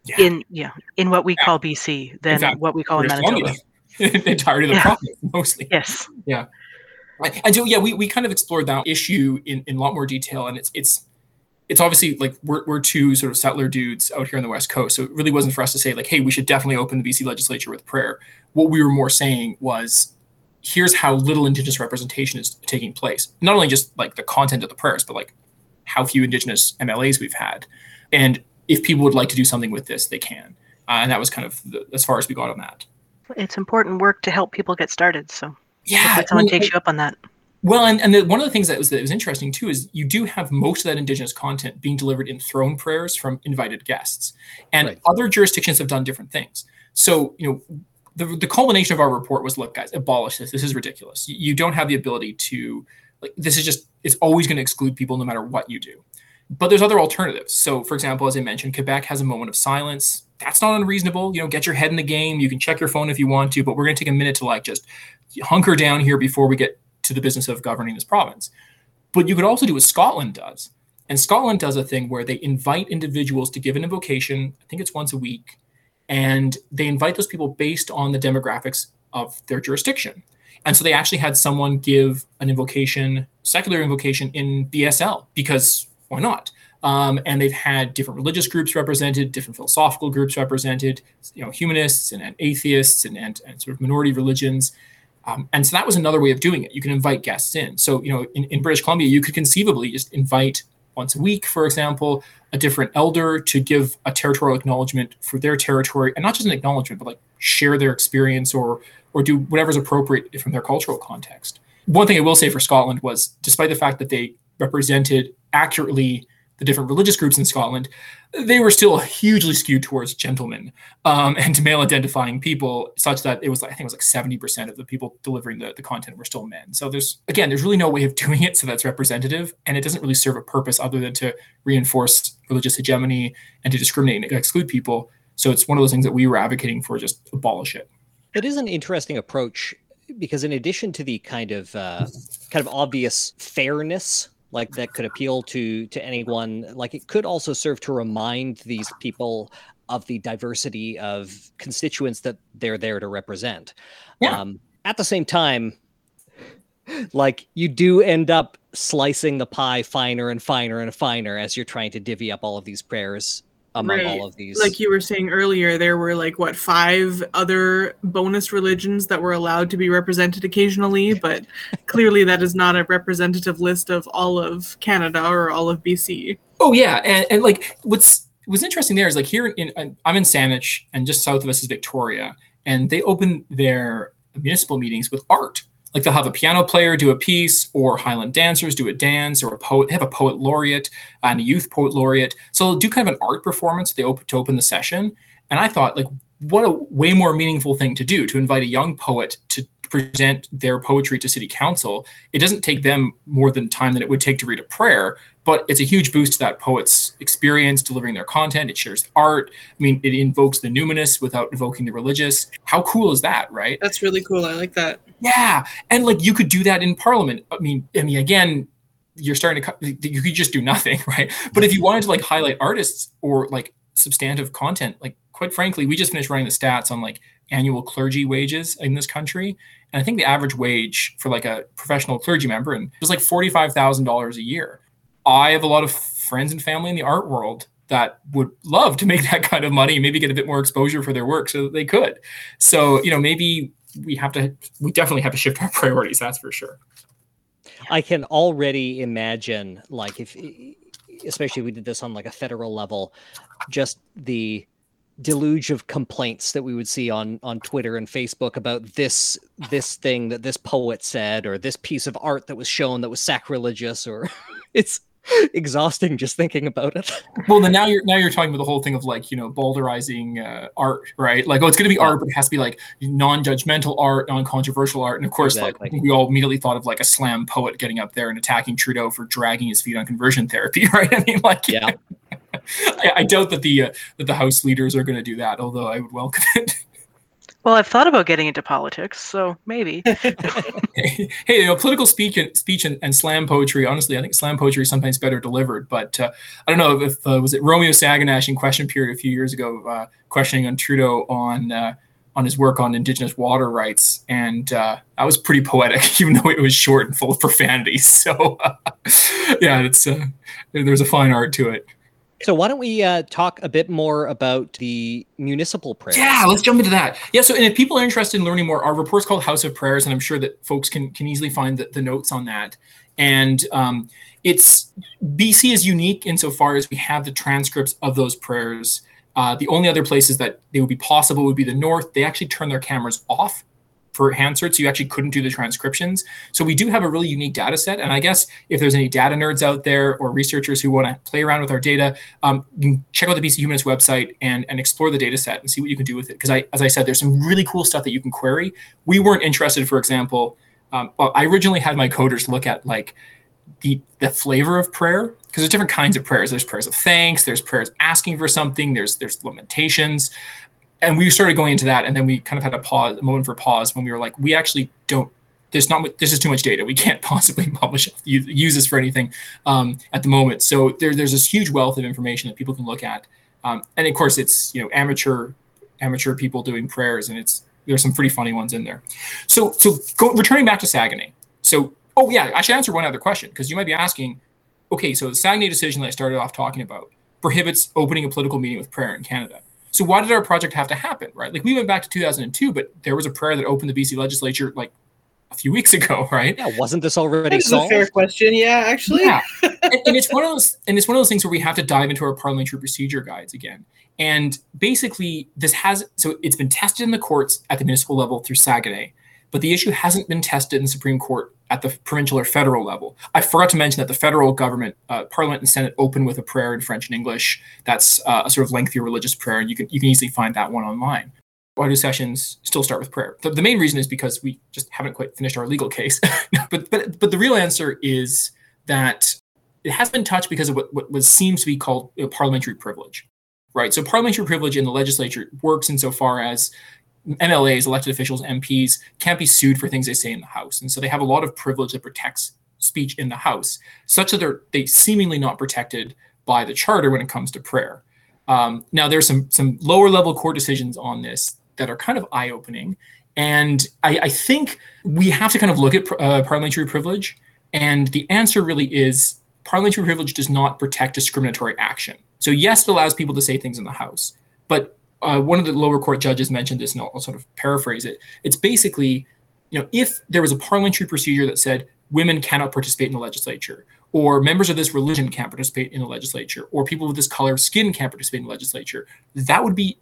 yeah. in yeah, in what we yeah. call BC than fact, what we call in Manitoba. the entirety of the yeah. province, mostly. Yes. Yeah. And so yeah, we, we kind of explored that issue in, in a lot more detail, and it's it's it's obviously like we're, we're two sort of settler dudes out here on the west coast so it really wasn't for us to say like hey we should definitely open the bc legislature with prayer what we were more saying was here's how little indigenous representation is taking place. Not only just like the content of the prayers but like how few indigenous mlas we've had. And if people would like to do something with this they can. Uh, and that was kind of the, as far as we got on that. It's important work to help people get started so yeah someone takes you up on that. Well and, and the, one of the things that was that was interesting too is you do have most of that indigenous content being delivered in throne prayers from invited guests. And right. other jurisdictions have done different things. So you know the, the culmination of our report was look guys abolish this. This is ridiculous. You, don't have the ability to like this is just it's always going to exclude people no matter what you do. But there's other alternatives. So for example as i mentioned quebec has a moment of silence. That's not unreasonable. You know get your head in the game. You can check your phone if you want to but we're going to take a minute to like just hunker down here before we get to the business of governing this province. But you could also do what Scotland does. And Scotland does a thing where they invite individuals to give an invocation, I think it's once a week, and they invite those people based on the demographics of their jurisdiction. And so they actually had someone give an invocation, secular invocation in BSL because why not? Um, and they've had different religious groups represented, different philosophical groups represented, you know, humanists and, and atheists and, and, and, sort of minority religions. Um, and so that was another way of doing it. You can invite guests in. So, you know, in, in British Columbia, you could conceivably just invite once a week, for example, a different elder to give a territorial acknowledgement for their territory, and not just an acknowledgement, but like share their experience or or do whatever's appropriate from their cultural context. One thing I will say for Scotland was, despite the fact that they represented accurately the different religious groups in Scotland, they were still hugely skewed towards gentlemen um, and male identifying people, such that it was, I think it was like 70% of the people delivering the, the content were still men. So there's, again, there's really no way of doing it so that's representative. And it doesn't really serve a purpose other than to reinforce religious hegemony and to discriminate and exclude people. So it's one of those things that we were advocating for just abolish it. It is an interesting approach because in addition to the kind of uh, kind of obvious fairness like that could appeal to to anyone. Like it could also serve to remind these people of the diversity of constituents that they're there to represent. Yeah. Um, at the same time like you do end up slicing the pie finer and finer and finer as you're trying to divvy up all of these prayers among right. all of these. Like you were saying earlier, there were like what five other bonus religions that were allowed to be represented occasionally, but clearly that is not a representative list of all of Canada or all of BC. Oh yeah, and, and like what's what's interesting there is like here in I'm in Saanich, and just south of us is Victoria, and they open their municipal meetings with art like they'll have a piano player do a piece or highland dancers do a dance or a poet they have a poet laureate and a youth poet laureate. So they'll do kind of an art performance they to open the session. And i thought like what a way more meaningful thing to do to invite a young poet to present their poetry to city council. It doesn't take them more than time than it would take to read a prayer but it's a huge boost to that poet's experience delivering their content. It shares art. I mean it invokes the numinous without invoking the religious. How cool is that right? That's really cool. I like that yeah and like you could do that in parliament. I mean i mean again you're starting to you could just do nothing right? But if you wanted to like highlight artists or like substantive content like quite frankly we just finished running the stats on like annual clergy wages in this country. And i think the average wage for like a professional clergy member and was like $45000 a year. I have a lot of friends and family in the art world that would love to make that kind of money and maybe get a bit more exposure for their work so that they could. So you know maybe we have to we definitely have to shift our priorities that's for sure. I can already imagine like if especially if we did this on like a federal level just the deluge of complaints that we would see on on Twitter and Facebook about this this thing that this poet said or this piece of art that was shown that was sacrilegious or it's exhausting just thinking about it. Well, then now you're now you're talking about the whole thing of like you know bowdlerizing uh, art, right? Like, oh, it's going to be art, but it has to be like non-judgmental art, non-controversial art, and of course, exactly. like we all immediately thought of like a slam poet getting up there and attacking Trudeau for dragging his feet on conversion therapy, right? I mean, like, yeah. I, I doubt that the uh, that the House leaders are going to do that, although I would welcome it. Well, I've thought about getting into politics, so maybe. hey, you know, political speech and speech and, and, slam poetry. Honestly, I think slam poetry is sometimes better delivered. But uh, I don't know if uh, was it Romeo Saganash in Question Period a few years ago, uh, questioning on Trudeau on uh, on his work on Indigenous water rights, and uh, that was pretty poetic, even though it was short and full of profanity. So, yeah, it's uh, there's a fine art to it. So why don't we uh, talk a bit more about the municipal prayers? Yeah, let's jump into that. Yeah, so and if people are interested in learning more, our report's called House of Prayers, and I'm sure that folks can can easily find the, the notes on that. And um, it's BC is unique insofar as we have the transcripts of those prayers. Uh, the only other places that they would be possible would be the north. They actually turn their cameras off for Hansard, so you actually couldn't do the transcriptions. So we do have a really unique data set. And I guess if there's any data nerds out there or researchers who want to play around with our data, um, you can check out the BC Humanist website and, and explore the data set and see what you can do with it. Because I, as I said, there's some really cool stuff that you can query. We weren't interested, for example, um, well, I originally had my coders look at like the the flavor of prayer because there's different kinds of prayers. There's prayers of thanks. There's prayers asking for something. There's there's lamentations and we started going into that and then we kind of had a pause a moment for pause when we were like we actually don't there's not this is too much data. We can't possibly publish use this for anything um, at the moment. So there, there's this huge wealth of information that people can look at, um, and of course it's you know amateur amateur people doing prayers, and it's there's some pretty funny ones in there. So so go, returning back to Saguenay. So oh yeah, I should answer one other question because you might be asking, okay, so the Saguenay decision that I started off talking about prohibits opening a political meeting with prayer in Canada. So why did our project have to happen, right? Like we went back to 2002, but there was a prayer that opened the BC legislature like a few weeks ago, right? Yeah, wasn't this already That's solved? a fair question. Yeah, actually. Yeah, and, and it's one of those, and it's one of those things where we have to dive into our parliamentary procedure guides again. And basically, this has so it's been tested in the courts at the municipal level through Saguenay, but the issue hasn't been tested in Supreme Court at the provincial or federal level. I forgot to mention that the federal government, uh, Parliament and Senate, open with a prayer in French and English. That's uh, a sort of lengthier religious prayer, and you can you can easily find that one online. Audio sessions still start with prayer. The, the main reason is because we just haven't quite finished our legal case. but but but the real answer is that it has been touched because of what, what was seems to be called you know, parliamentary privilege, right? So parliamentary privilege in the legislature works insofar as MLAs, elected officials, MPs can't be sued for things they say in the House, and so they have a lot of privilege that protects speech in the House, such that they're they seemingly not protected by the charter when it comes to prayer. Um, now, there's some some lower level court decisions on this that are kind of eye opening, and I, I, think we have to kind of look at uh, parliamentary privilege, and the answer really is parliamentary privilege does not protect discriminatory action. So yes, it allows people to say things in the House, but uh, one of the lower court judges mentioned this, and I'll, sort of paraphrase it. It's basically, you know, if there was a parliamentary procedure that said women cannot participate in the legislature, or members of this religion can't participate in the legislature, or people with this color of skin can't participate in the legislature, that would be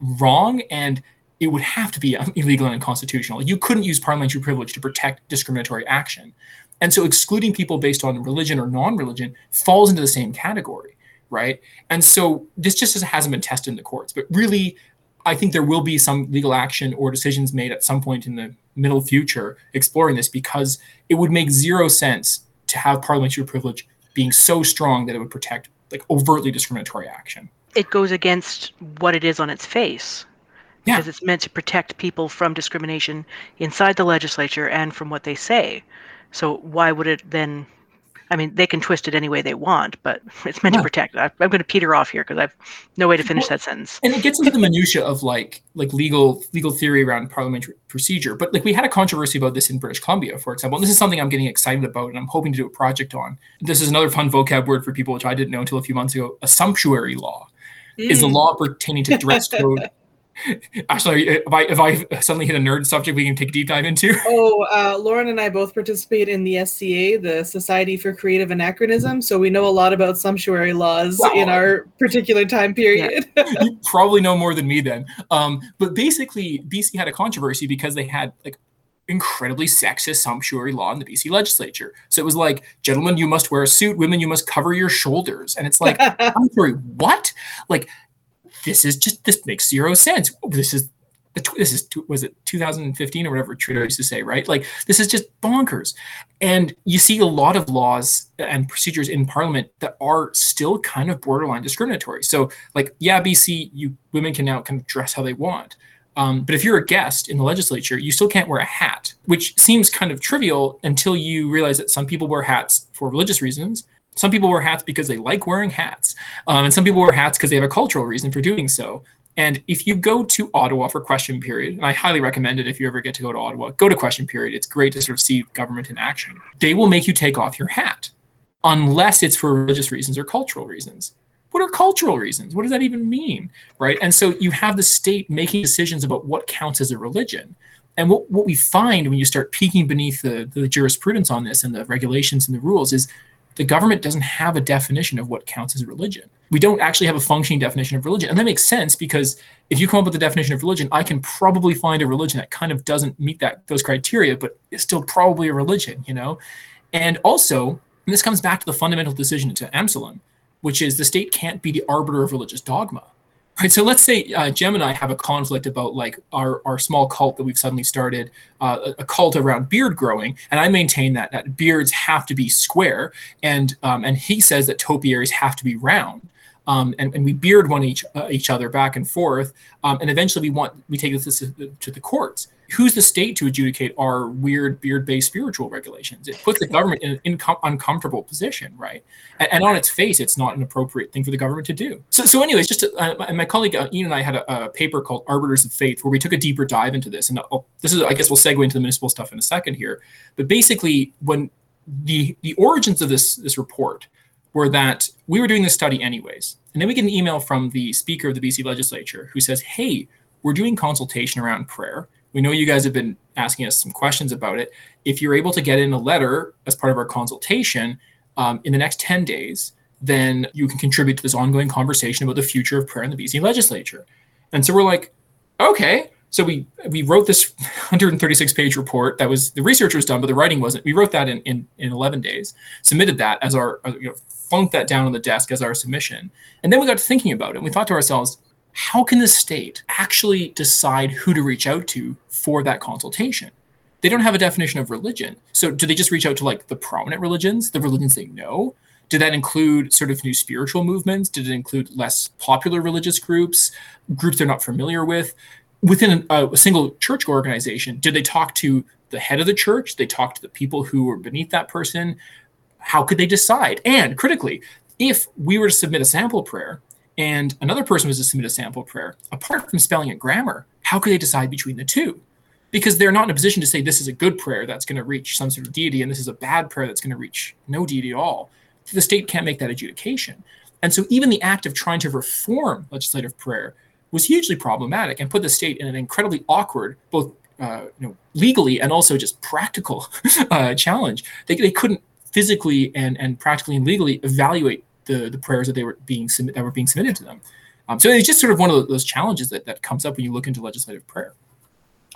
wrong and it would have to be illegal and unconstitutional. You couldn't use parliamentary privilege to protect discriminatory action. And so excluding people based on religion or non religion falls into the same category right? And so this just hasn't been tested in the courts. But really, I think there will be some legal action or decisions made at some point in the middle future exploring this because it would make zero sense to have parliamentary privilege being so strong that it would protect like overtly discriminatory action. It goes against what it is on its face. Yeah. Because it's meant to protect people from discrimination inside the legislature and from what they say. So why would it then I mean, they can twist it any way they want, but it's meant yeah. to protect. I, am going to peter off here because I've no way to finish well, that sentence. And it gets into the minutia of like like legal legal theory around parliamentary procedure. But like we had a controversy about this in British Columbia, for example. And this is something I'm getting excited about, and I'm hoping to do a project on. This is another fun vocab word for people, which I didn't know until a few months ago. A sumptuary law mm. is the law pertaining to dress code Actually, if I if I suddenly hit a nerd subject, we can take a deep dive into. Oh, uh, Lauren and I both participate in the SCA, the Society for Creative Anachronism, so we know a lot about sumptuary laws wow. in our particular time period. Yeah. you probably know more than me then. Um, but basically, BC had a controversy because they had like incredibly sexist sumptuary law in the BC legislature. So it was like, gentlemen, you must wear a suit, women, you must cover your shoulders. And it's like, I'm sorry, what? Like this is just this makes zero sense. This is this is was it 2015 or whatever Trudeau used to say, right? Like this is just bonkers. And you see a lot of laws and procedures in Parliament that are still kind of borderline discriminatory. So, like, yeah, BC, you women can now kind of dress how they want. Um, but if you're a guest in the legislature, you still can't wear a hat, which seems kind of trivial until you realize that some people wear hats for religious reasons, some people wear hats because they like wearing hats, um, and some people wear hats because they have a cultural reason for doing so. And if you go to Ottawa for question period, and I highly recommend it if you ever get to go to Ottawa, go to question period. It's great to sort of see government in action. They will make you take off your hat unless it's for religious reasons or cultural reasons. What are cultural reasons? What does that even mean? Right. And so you have the state making decisions about what counts as a religion. And what, what we find when you start peeking beneath the, the jurisprudence on this and the regulations and the rules is the government doesn't have a definition of what counts as religion. We don't actually have a functioning definition of religion. And that makes sense because if you come up with a definition of religion, I can probably find a religion that kind of doesn't meet that those criteria, but is still probably a religion, you know? And also, and this comes back to the fundamental decision to Amselem, which is the state can't be the arbiter of religious dogma right so let's say uh, and I have a conflict about like our, our small cult that we've suddenly started uh, a cult around beard growing and I maintain that that beards have to be square and um, and he says that topiaries have to be round um, and, and we beard one each uh, each other back and forth um, and eventually we want we take this to, to the courts who's the state to adjudicate our weird beard-based spiritual regulations? It puts the government in an uncomfortable position, right? And, and, on its face, it's not an appropriate thing for the government to do. So, so anyways, just to, uh, my colleague uh, Ian and I had a, a, paper called Arbiters of Faith where we took a deeper dive into this. And I'll, uh, this is, I guess, we'll segue into the municipal stuff in a second here. But basically, when the the origins of this this report were that we were doing this study anyways, and then we get an email from the Speaker of the BC Legislature who says, "Hey, we're doing consultation around prayer." We know you guys have been asking us some questions about it. If you're able to get in a letter as part of our consultation um, in the next 10 days, then you can contribute to this ongoing conversation about the future of prayer in the BC legislature. And so we're like, okay. So we we wrote this 136 page report that was the research was done, but the writing wasn't. We wrote that in in, in 11 days, submitted that as our uh, you know flunked that down on the desk as our submission, and then we got to thinking about it. And we thought to ourselves, how can the state actually decide who to reach out to for that consultation? They don't have a definition of religion. So do they just reach out to like the prominent religions, the religions they know? Did that include sort of new spiritual movements? Did it include less popular religious groups, groups they're not familiar with? Within a, uh, a single church organization, did they talk to the head of the church? They talk to the people who were beneath that person. How could they decide? And critically, if we were to submit a sample prayer and another person was to submit a sample prayer, apart from spelling and grammar, how could they decide between the two? Because they're not in a position to say this is a good prayer that's going to reach some sort of deity and this is a bad prayer that's going to reach no deity at all. The state can't make that adjudication. And so even the act of trying to reform legislative prayer was hugely problematic and put the state in an incredibly awkward, both uh, you know, legally and also just practical uh, challenge. They, they couldn't physically and, and practically and legally evaluate the the prayers that they were being that were being submitted to them. Um, so it's just sort of one of those challenges that, that comes up when you look into legislative prayer.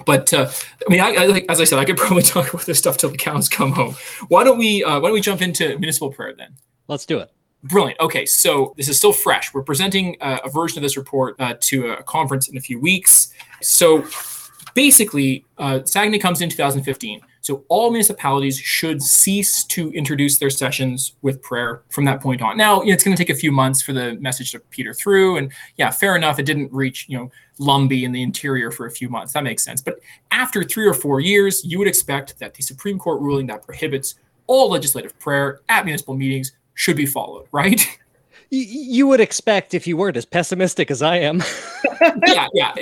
But uh, I mean, I, I, like as I said, I could probably talk about this stuff till the cows come home. Why don't we uh, Why don't we jump into municipal prayer then? Let's do it. Brilliant. Okay, so this is still fresh. We're presenting uh, a version of this report uh, to a conference in a few weeks. So basically, uh, Saguenay comes in 2015. So all municipalities should cease to introduce their sessions with prayer from that point on. Now, you know, it's going to take a few months for the message to peter through, and yeah, fair enough. It didn't reach you know Lumby in the interior for a few months. That makes sense. But after three or four years, you would expect that the Supreme Court ruling that prohibits all legislative prayer at municipal meetings should be followed, right? You would expect if you weren't as pessimistic as I am. yeah, yeah.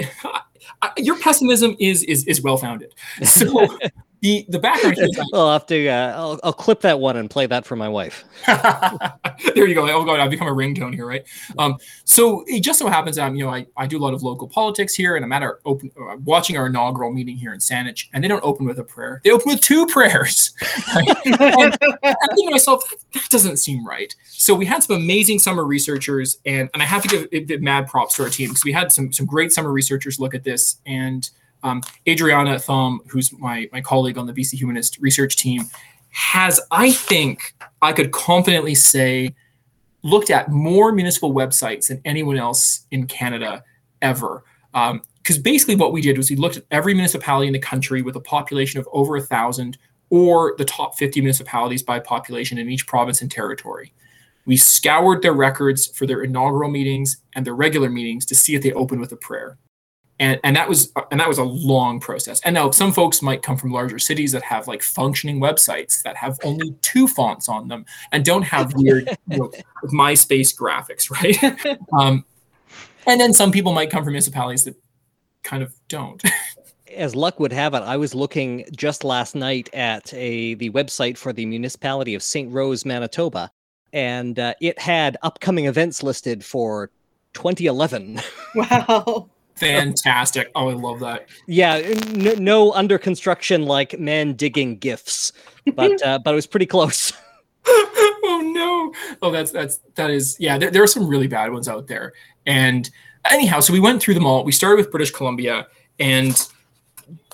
Your pessimism is is is well founded. So the the background I'll have to. Uh, I'll, I'll clip that one and play that for my wife. there you go. Oh god, I've become a ringtone here, right? Um, so it just so happens that I'm, you know, I, I do a lot of local politics here, and I'm at our open uh, watching our inaugural meeting here in Saanich, and they don't open with a prayer. They open with two prayers. and I'm thinking to myself, that doesn't seem right. So we had some amazing summer researchers, and and I have to give, give mad props to our team because we had some some great summer researchers look at this and um, Adriana Thom, who's my, my colleague on the BC Humanist research team, has, I think, I could confidently say, looked at more municipal websites than anyone else in Canada ever. Because um, basically, what we did was we looked at every municipality in the country with a population of over a thousand, or the top 50 municipalities by population in each province and territory. We scoured their records for their inaugural meetings and their regular meetings to see if they opened with a prayer and and that was and that was a long process and now some folks might come from larger cities that have like functioning websites that have only two fonts on them and don't have weird you know, myspace graphics right um, and then some people might come from municipalities that kind of don't as luck would have it, I was looking just last night at a the website for the municipality of St. Rose, Manitoba, and uh, it had upcoming events listed for 2011. Wow. Fantastic. Oh, I love that. Yeah, no, no under construction like man digging gifts, but uh, but it was pretty close. oh no. Oh, that's that's that is yeah. There, there are some really bad ones out there. And anyhow, so we went through them all. We started with British Columbia, and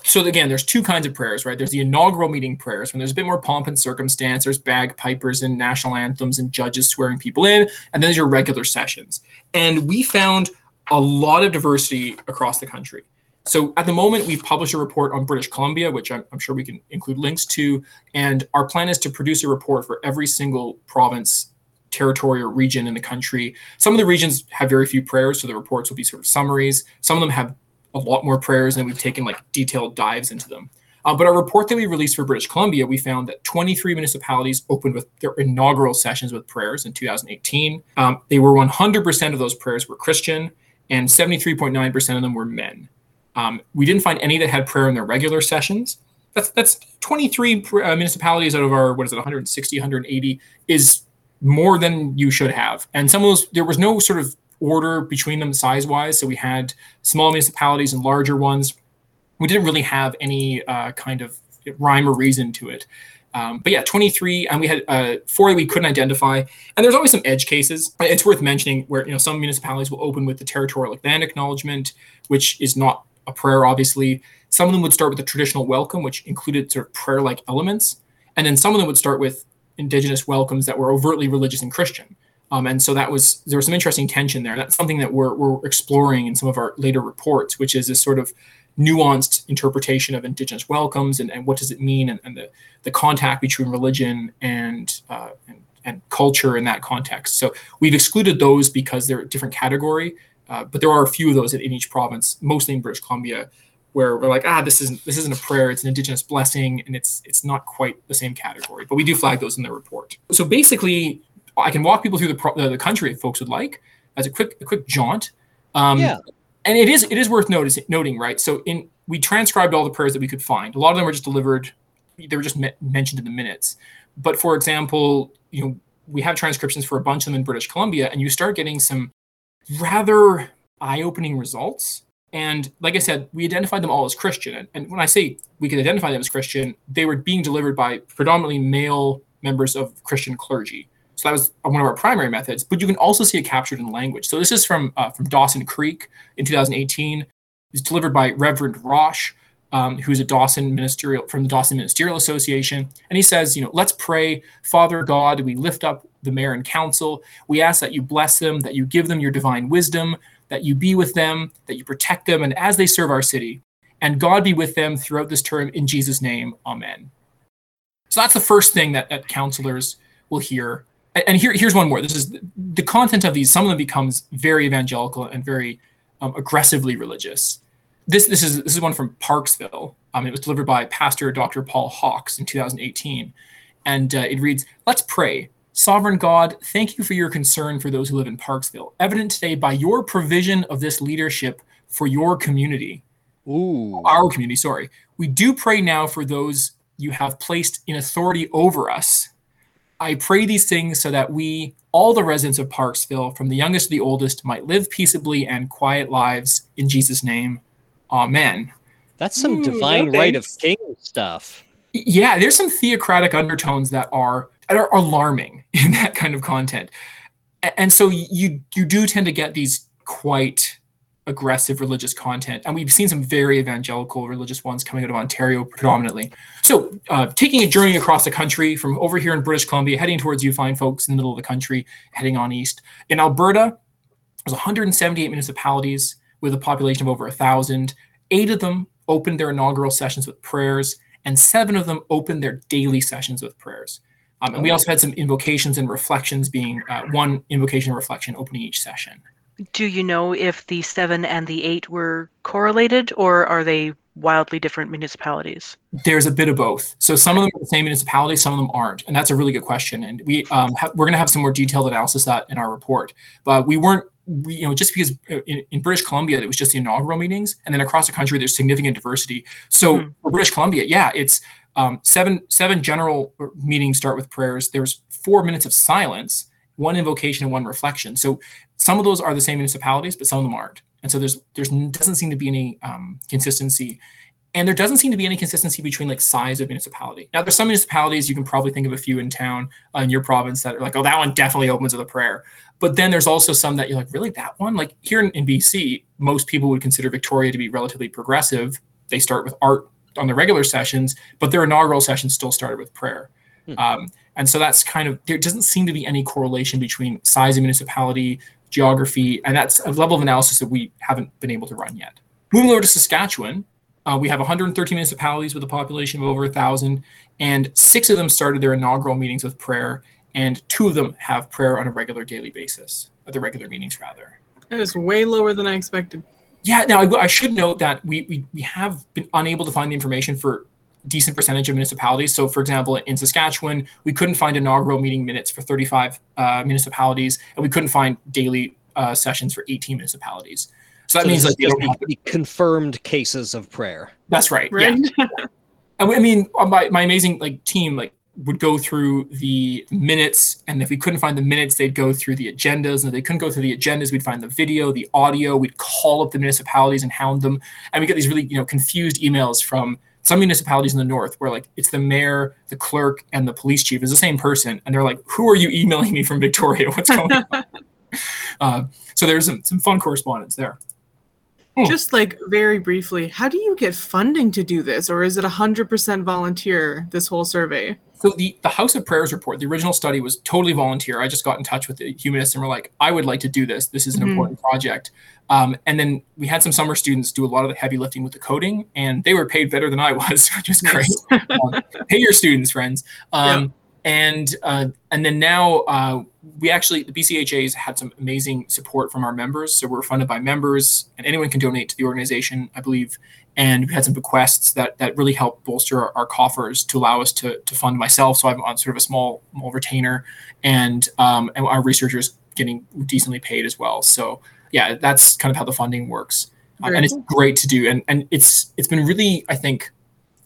so again, there's two kinds of prayers, right? There's the inaugural meeting prayers when there's a bit more pomp and circumstance. There's bagpipers and national anthems and judges swearing people in, and then there's your regular sessions. And we found a lot of diversity across the country. So at the moment, we've published a report on British Columbia, which I'm, I'm, sure we can include links to. And our plan is to produce a report for every single province, territory, or region in the country. Some of the regions have very few prayers, so the reports will be sort of summaries. Some of them have a lot more prayers and we've taken like detailed dives into them. Uh, but our report that we released for British Columbia, we found that 23 municipalities opened with their inaugural sessions with prayers in 2018. Um, they were 100% of those prayers were Christian, and 73.9% of them were men. Um, we didn't find any that had prayer in their regular sessions. That's that's 23 uh, municipalities out of our what is it 160 180 is more than you should have. And some of those there was no sort of order between them size wise. So we had small municipalities and larger ones we didn't really have any uh, kind of rhyme or reason to it. Um, but yeah, 23, and we had uh, four that we couldn't identify. And there's always some edge cases. It's worth mentioning where you know some municipalities will open with the territorial land acknowledgement, which is not a prayer, obviously. Some of them would start with the traditional welcome, which included sort of prayer-like elements, and then some of them would start with indigenous welcomes that were overtly religious and Christian. Um, and so that was there was some interesting tension there. That's something that we're, we're exploring in some of our later reports, which is this sort of nuanced interpretation of indigenous welcomes and, and what does it mean and, and the, the contact between religion and, uh, and, and culture in that context. So we've excluded those because they're a different category, uh, but there are a few of those in, in each province, mostly in British Columbia, where we're like, ah, this isn't this isn't a prayer; it's an indigenous blessing, and it's it's not quite the same category. But we do flag those in the report. So basically, I can walk people through the pro- the country if folks would like as a quick a quick jaunt. Um, yeah and it is it is worth noticing noting right? So in we transcribed all the prayers that we could find. A lot of them were just delivered they were just me- mentioned in the minutes. But for example you know we have transcriptions for a bunch of them in british columbia and you start getting some rather eye-opening results. And like i said we identified them all as christian. And, and when i say we could identify them as christian they were being delivered by predominantly male members of christian clergy so that was one of our primary methods, but you can also see it captured in language. So this is from uh, from Dawson Creek in 2018. It's delivered by Reverend Rosh, um, who's a Dawson ministerial from the Dawson Ministerial Association, and he says, you know, let's pray, Father God, we lift up the mayor and council. We ask that you bless them, that you give them your divine wisdom, that you be with them, that you protect them, and as they serve our city, and God be with them throughout this term. In Jesus' name, Amen. So that's the first thing that, that counselors will hear and here, here's one more. This is the content of these. Some of them becomes very evangelical and very um, aggressively religious. This this is this is one from Parksville. Um, it was delivered by Pastor Dr. Paul Hawks in 2018, and uh, it reads, "Let's pray." Sovereign God, thank you for your concern for those who live in Parksville, evident today by your provision of this leadership for your community. Ooh. Our community, sorry. We do pray now for those you have placed in authority over us I pray these things so that we, all the residents of Parksville, from the youngest to the oldest, might live peaceably and quiet lives in Jesus' name. Amen. That's some divine right of king stuff. Yeah, there's some theocratic undertones that are that are alarming in that kind of content. And so you you do tend to get these quite aggressive religious content. And we've seen some very evangelical religious ones coming out of Ontario predominantly. So, uh, taking a journey across the country from over here in British Columbia, heading towards you find folks in the middle of the country, heading on east. In Alberta, there's 178 municipalities with a population of over a thousand. Eight of them opened their inaugural sessions with prayers, and seven of them opened their daily sessions with prayers. Um, and we also had some invocations and reflections being uh, one invocation and reflection opening each session. Do you know if the seven and the eight were correlated, or are they wildly different municipalities? There's a bit of both. So some of them are the same municipality, some of them aren't, and that's a really good question. And we um, ha- we're going to have some more detailed analysis that in our report. But we weren't, we, you know, just because uh, in, in, British Columbia it was just the inaugural meetings, and then across the country there's significant diversity. So mm-hmm. for British Columbia, yeah, it's um, seven seven general meetings start with prayers. There's four minutes of silence one invocation and one reflection. So some of those are the same municipalities, but some of them aren't. And so there's there's doesn't seem to be any um, consistency, and there doesn't seem to be any consistency between like size of municipality. Now there's some municipalities you can probably think of a few in town uh, in your province that are like, oh, that one definitely opens with a prayer. But then there's also some that you're like, really that one? Like here in, in BC, most people would consider Victoria to be relatively progressive. They start with art on the regular sessions, but their inaugural sessions still started with prayer. Hmm. Um, and so that's kind of there doesn't seem to be any correlation between size of municipality, geography, and that's a level of analysis that we haven't been able to run yet. Moving over to Saskatchewan, uh, we have 113 municipalities with a population of over a thousand, and six of them started their inaugural meetings with prayer, and two of them have prayer on a regular daily basis, at the regular meetings rather. That is way lower than I expected. Yeah. Now I, I should note that we, we we have been unable to find the information for decent percentage of municipalities. So, for example, in Saskatchewan, we couldn't find inaugural meeting minutes for 35 uh, municipalities, and we couldn't find daily uh, sessions for 18 municipalities. So that So means this like they is don't just have the confirmed cases of prayer. That's right. Right? Yeah. And we- I mean, uh, my, my amazing like team like would go through the minutes, and if we couldn't find the minutes, they'd go through the agendas. And if they couldn't go through the agendas, we'd find the video, the audio. We'd call up the municipalities and hound them, and we get these really you know confused emails from some municipalities in the north where like it's the mayor, the clerk, and the police chief is the same person, and they're like, "Who are you emailing me from Victoria? What's going on?" uh, so there's some some fun correspondence there. Just like very briefly, how do you get funding to do this? Or is it 100% volunteer, this whole survey? So the, the House of Prayers report, the original study was totally volunteer. I just got in touch with the humanists and were like, I would like to do this. This is an Mhm. important project. Um, and then we had some summer students do a lot of the heavy lifting with the coding, and they were paid better than I was, which is great. um, pay your students, friends. Um, And uh, and then now uh, we actually the BCHA's had some amazing support from our members. So we're funded by members, and anyone can donate to the organization, I believe. And we had some bequests that that really helped bolster our, our coffers to allow us to to fund myself. So I'm on sort of a small small retainer, and um, and our researchers getting decently paid as well. So yeah, that's kind of how the funding works, Uh, and it's great to do. And and it's it's been really I think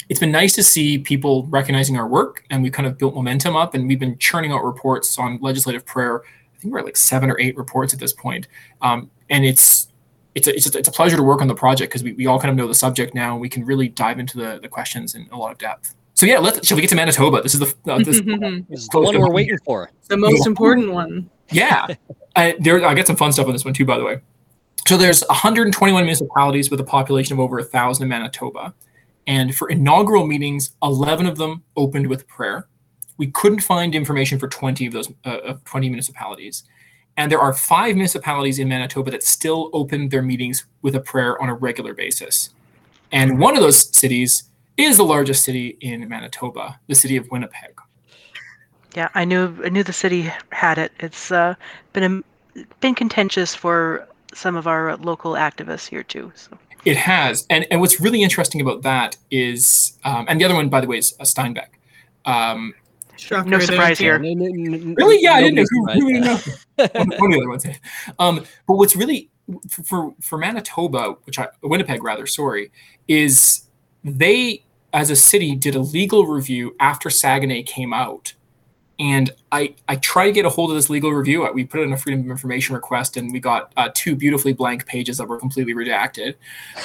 it's been nice to see people recognizing our work and we've kind of built momentum up and we've been churning out reports on legislative prayer i think we're at like seven or eight reports at this point um, and it's it's a, it's, a, it's a pleasure to work on the project because we, we all kind of know the subject now and we can really dive into the, the questions in a lot of depth. So yeah let's shall we get to manitoba? This is the uh, this, This is the one we're waiting for. the most important one. yeah. I, there i got some fun stuff on this one too by the way. So there's 121 municipalities with a population of over a thousand in manitoba. And for inaugural meetings 11 of them opened with prayer. We couldn't find information for 20 of those uh, of 20 municipalities and there are five municipalities in manitoba that still open their meetings with a prayer on a regular basis and one of those cities is the largest city in manitoba the city of winnipeg Yeah, I knew I knew the city had it. It's uh, been a, been contentious for some of our local activists here too. So It has, and and what's really interesting about that is, um, and the other one, by the way, is uh, Steinbach. Um, Shocker No there. surprise here. No, no, no, no, really, yeah, I didn't know nobody's who, who would surprised know. one, one of the other ones. Um, but what's really for, for for Manitoba, which I Winnipeg rather, sorry, is they as a city did a legal review after Saguenay came out. And I, I tried to get a hold of this legal review. We put it in a Freedom of Information request, and we got uh, two beautifully blank pages that were completely redacted.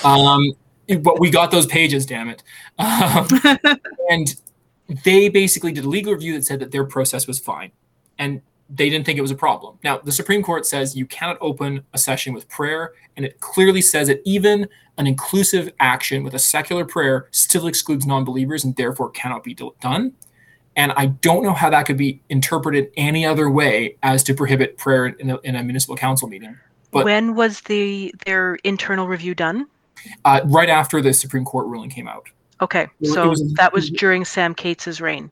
Um, but we got those pages, damn it. Um, and they basically did a legal review that said that their process was fine and they didn't think it was a problem. Now, the Supreme Court says you cannot open a session with prayer, and it clearly says that even an inclusive action with a secular prayer still excludes non believers and therefore cannot be done. And I don't know how that could be interpreted any other way as to prohibit prayer in a, in a municipal council meeting. But- when was the their internal review done? Uh, right after the Supreme Court ruling came out. Okay, It so was- that was during Sam Katz's reign.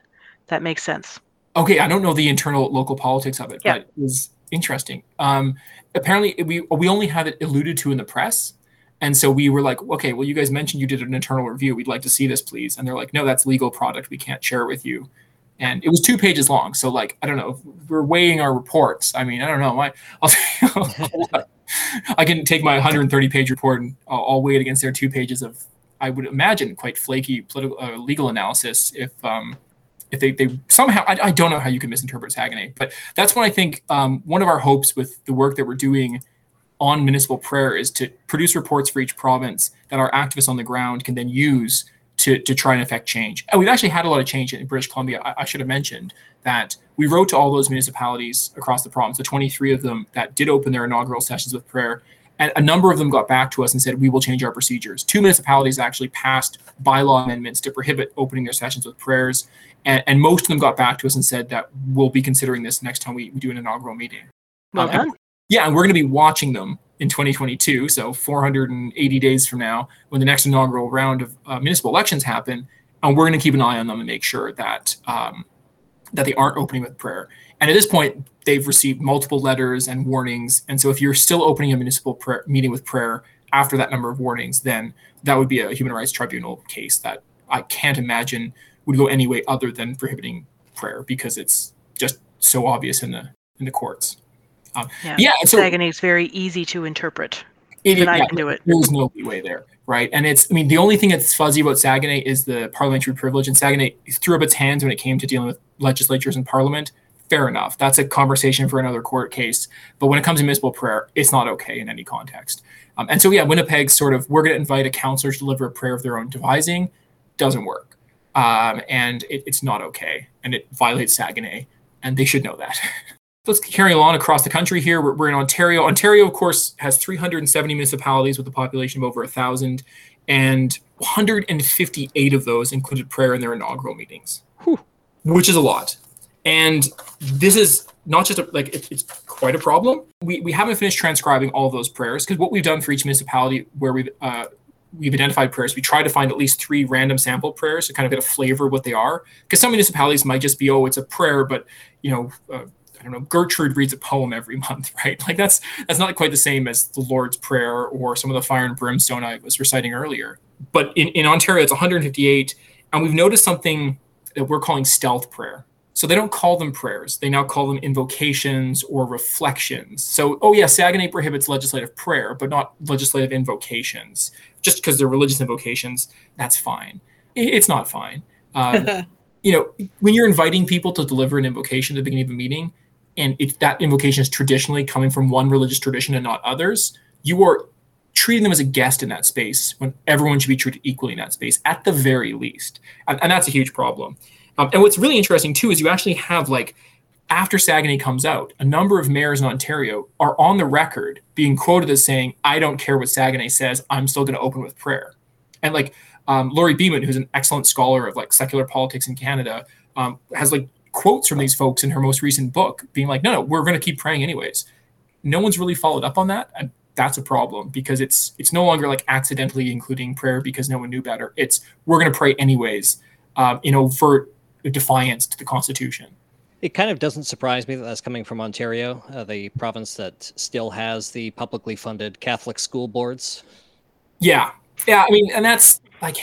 That makes sense. Okay, I don't know the internal local politics of it, Yeah. but it was interesting. Um, apparently, we we only have it alluded to in the press, and so we were like, okay, well, you guys mentioned you did an internal review. We'd like to see this, please. And they're like, no, that's legal product. We can't share it with you. And it was two pages long. So like, I don't know. We're weighing our reports. I mean, I don't know. I, I'll, I can take my 130 page report and I'll, I'll weigh it against their two pages of, I would imagine, quite flaky political uh, legal analysis if um, if they, they somehow I, I don't know how you can misinterpret Saguenay, but that's when I think um, one of our hopes with the work that we're doing on municipal prayer is to produce reports for each province that our activists on the ground can then use to, to try and affect change. And we've actually had a lot of change in British Columbia. I, I should have mentioned that we wrote to all those municipalities across the province, the 23 of them that did open their inaugural sessions with prayer. And a number of them got back to us and said, we will change our procedures. Two municipalities actually passed bylaw amendments to prohibit opening their sessions with prayers. And, and most of them got back to us and said that we'll be considering this next time we, we do an inaugural meeting. Well Um, done. Yeah, and we're going to be watching them in 2022, so 480 days from now, when the next inaugural round of uh, municipal elections happen, and we're going to keep an eye on them and make sure that um, that they aren't opening with prayer. And at this point, they've received multiple letters and warnings, and so if you're still opening a municipal prayer, meeting with prayer after that number of warnings, then that would be a human rights tribunal case that I can't imagine would go any way other than prohibiting prayer because it's just so obvious in the in the courts. Um, Yeah, yeah, so Saguenay is very easy to interpret. it, Even I can do it. There's no leeway there, right? And it's, I mean, the only thing that's fuzzy about Saguenay is the parliamentary privilege, and Saguenay threw up its hands when it came to dealing with legislatures and parliament. Fair enough. That's a conversation for another court case. But when it comes to municipal prayer, it's not okay in any context. Um, and so, yeah, Winnipeg sort of, we're going to invite a counselor to deliver a prayer of their own devising, doesn't work. Um, and it, it's not okay. And it violates Saguenay, and they should know that. let's carry on across the country here. We're, we're in Ontario. Ontario, of course, has 370 municipalities with a population of over a thousand, and 158 of those included prayer in their inaugural meetings, Whew. which is a lot. And this is not just a, like it, it's quite a problem. We, we haven't finished transcribing all of those prayers because what we've done for each municipality where we've uh, we've identified prayers, we try to find at least three random sample prayers to kind of get a flavor of what they are. Because some municipalities might just be, oh, it's a prayer, but you know, uh, I don't know, Gertrude reads a poem every month, right? Like that's that's not quite the same as the Lord's Prayer or some of the fire and brimstone I was reciting earlier. But in, in Ontario, it's 158, and we've noticed something that we're calling stealth prayer. So they don't call them prayers; they now call them invocations or reflections. So, oh yeah, Saguenay prohibits legislative prayer, but not legislative invocations. Just because they're religious invocations, that's fine. It's not fine. Um, you know, when you're inviting people to deliver an invocation at the beginning of a meeting, and if that invocation is traditionally coming from one religious tradition and not others, you are treating them as a guest in that space when everyone should be treated equally in that space at the very least. And, and that's a huge problem. Um, and what's really interesting too is you actually have like after Saguenay comes out, a number of mayors in Ontario are on the record being quoted as saying, "I don't care what Saguenay says. I'm still going to open with prayer." And like um, Lori Beaman, who's an excellent scholar of like secular politics in Canada, um, has like quotes from these folks in her most recent book, being like, "No, no, we're going to keep praying anyways." No one's really followed up on that, and that's a problem because it's it's no longer like accidentally including prayer because no one knew better. It's we're going to pray anyways, um, in overt defiance to the Constitution. It kind of doesn't surprise me that that's coming from Ontario, uh, the province that still has the publicly funded Catholic school boards. Yeah, yeah. I mean, and that's like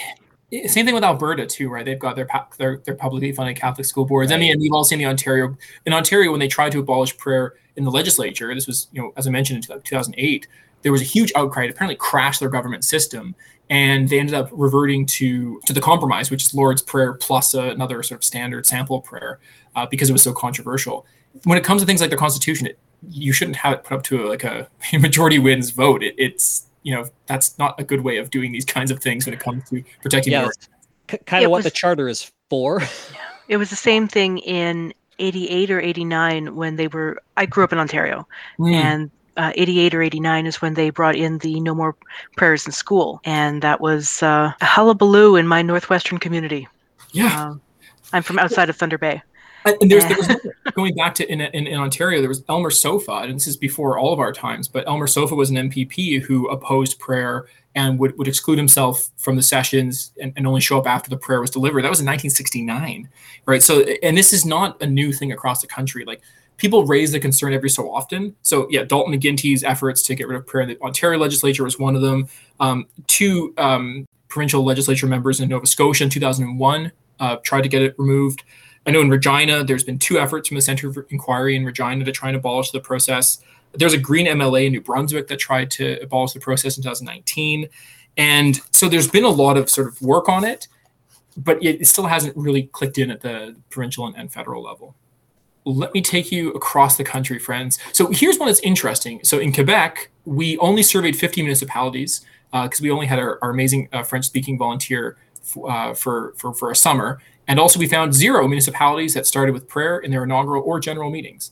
same thing with Alberta too, right? They've got their their, their publicly funded Catholic school boards. I mean, we've all seen the Ontario in Ontario when they tried to abolish prayer in the legislature. This was, you know, as I mentioned in 2008, there was a huge outcry. It apparently crashed their government system, and they ended up reverting to to the compromise, which is Lord's Prayer plus uh, another sort of standard sample prayer, uh, because it was so controversial. When it comes to things like the Constitution, it, you shouldn't have it put up to a, like a majority wins vote. It, it's you know that's not a good way of doing these kinds of things when it comes to protecting Yeah, minorities. that's k- kind It of what was- the charter is for. It was the same thing in 88 or 89 when they were, I grew up in Ontario, Mm. and uh, 88 or 89 is when they brought in the no more prayers in school. And that was uh, a hullabaloo in my Northwestern community. yeah, Um, I'm from outside of Thunder Bay. And and there's, there was going back to in, in, in Ontario, there was Elmer Sopha, and this is before all of our times, but Elmer Sopha was an MPP who opposed prayer and would, would exclude himself from the sessions and, and only show up after the prayer was delivered. That was in 1969, right? So, and this is not a new thing across the country. Like people raise the concern every so often. So, yeah, Dalton McGuinty's efforts to get rid of prayer in the Ontario legislature was one of them. Um, two um, provincial legislature members in Nova Scotia in 2001 uh, tried to get it removed. I know in Regina, there's been two efforts from the Center for Inquiry in Regina to try and abolish the process. There's a Green MLA in New Brunswick that tried to abolish the process in 2019. And so there's been a lot of sort of work on it, but it, still hasn't really clicked in at the provincial and, and federal level. Let me take you across the country, friends. So here's one that's interesting. So in Quebec, we only surveyed 50 municipalities because we only had our, our amazing uh, French-speaking volunteer f- uh, for, for, for a summer. And also, we found zero municipalities that started with prayer in their inaugural or general meetings.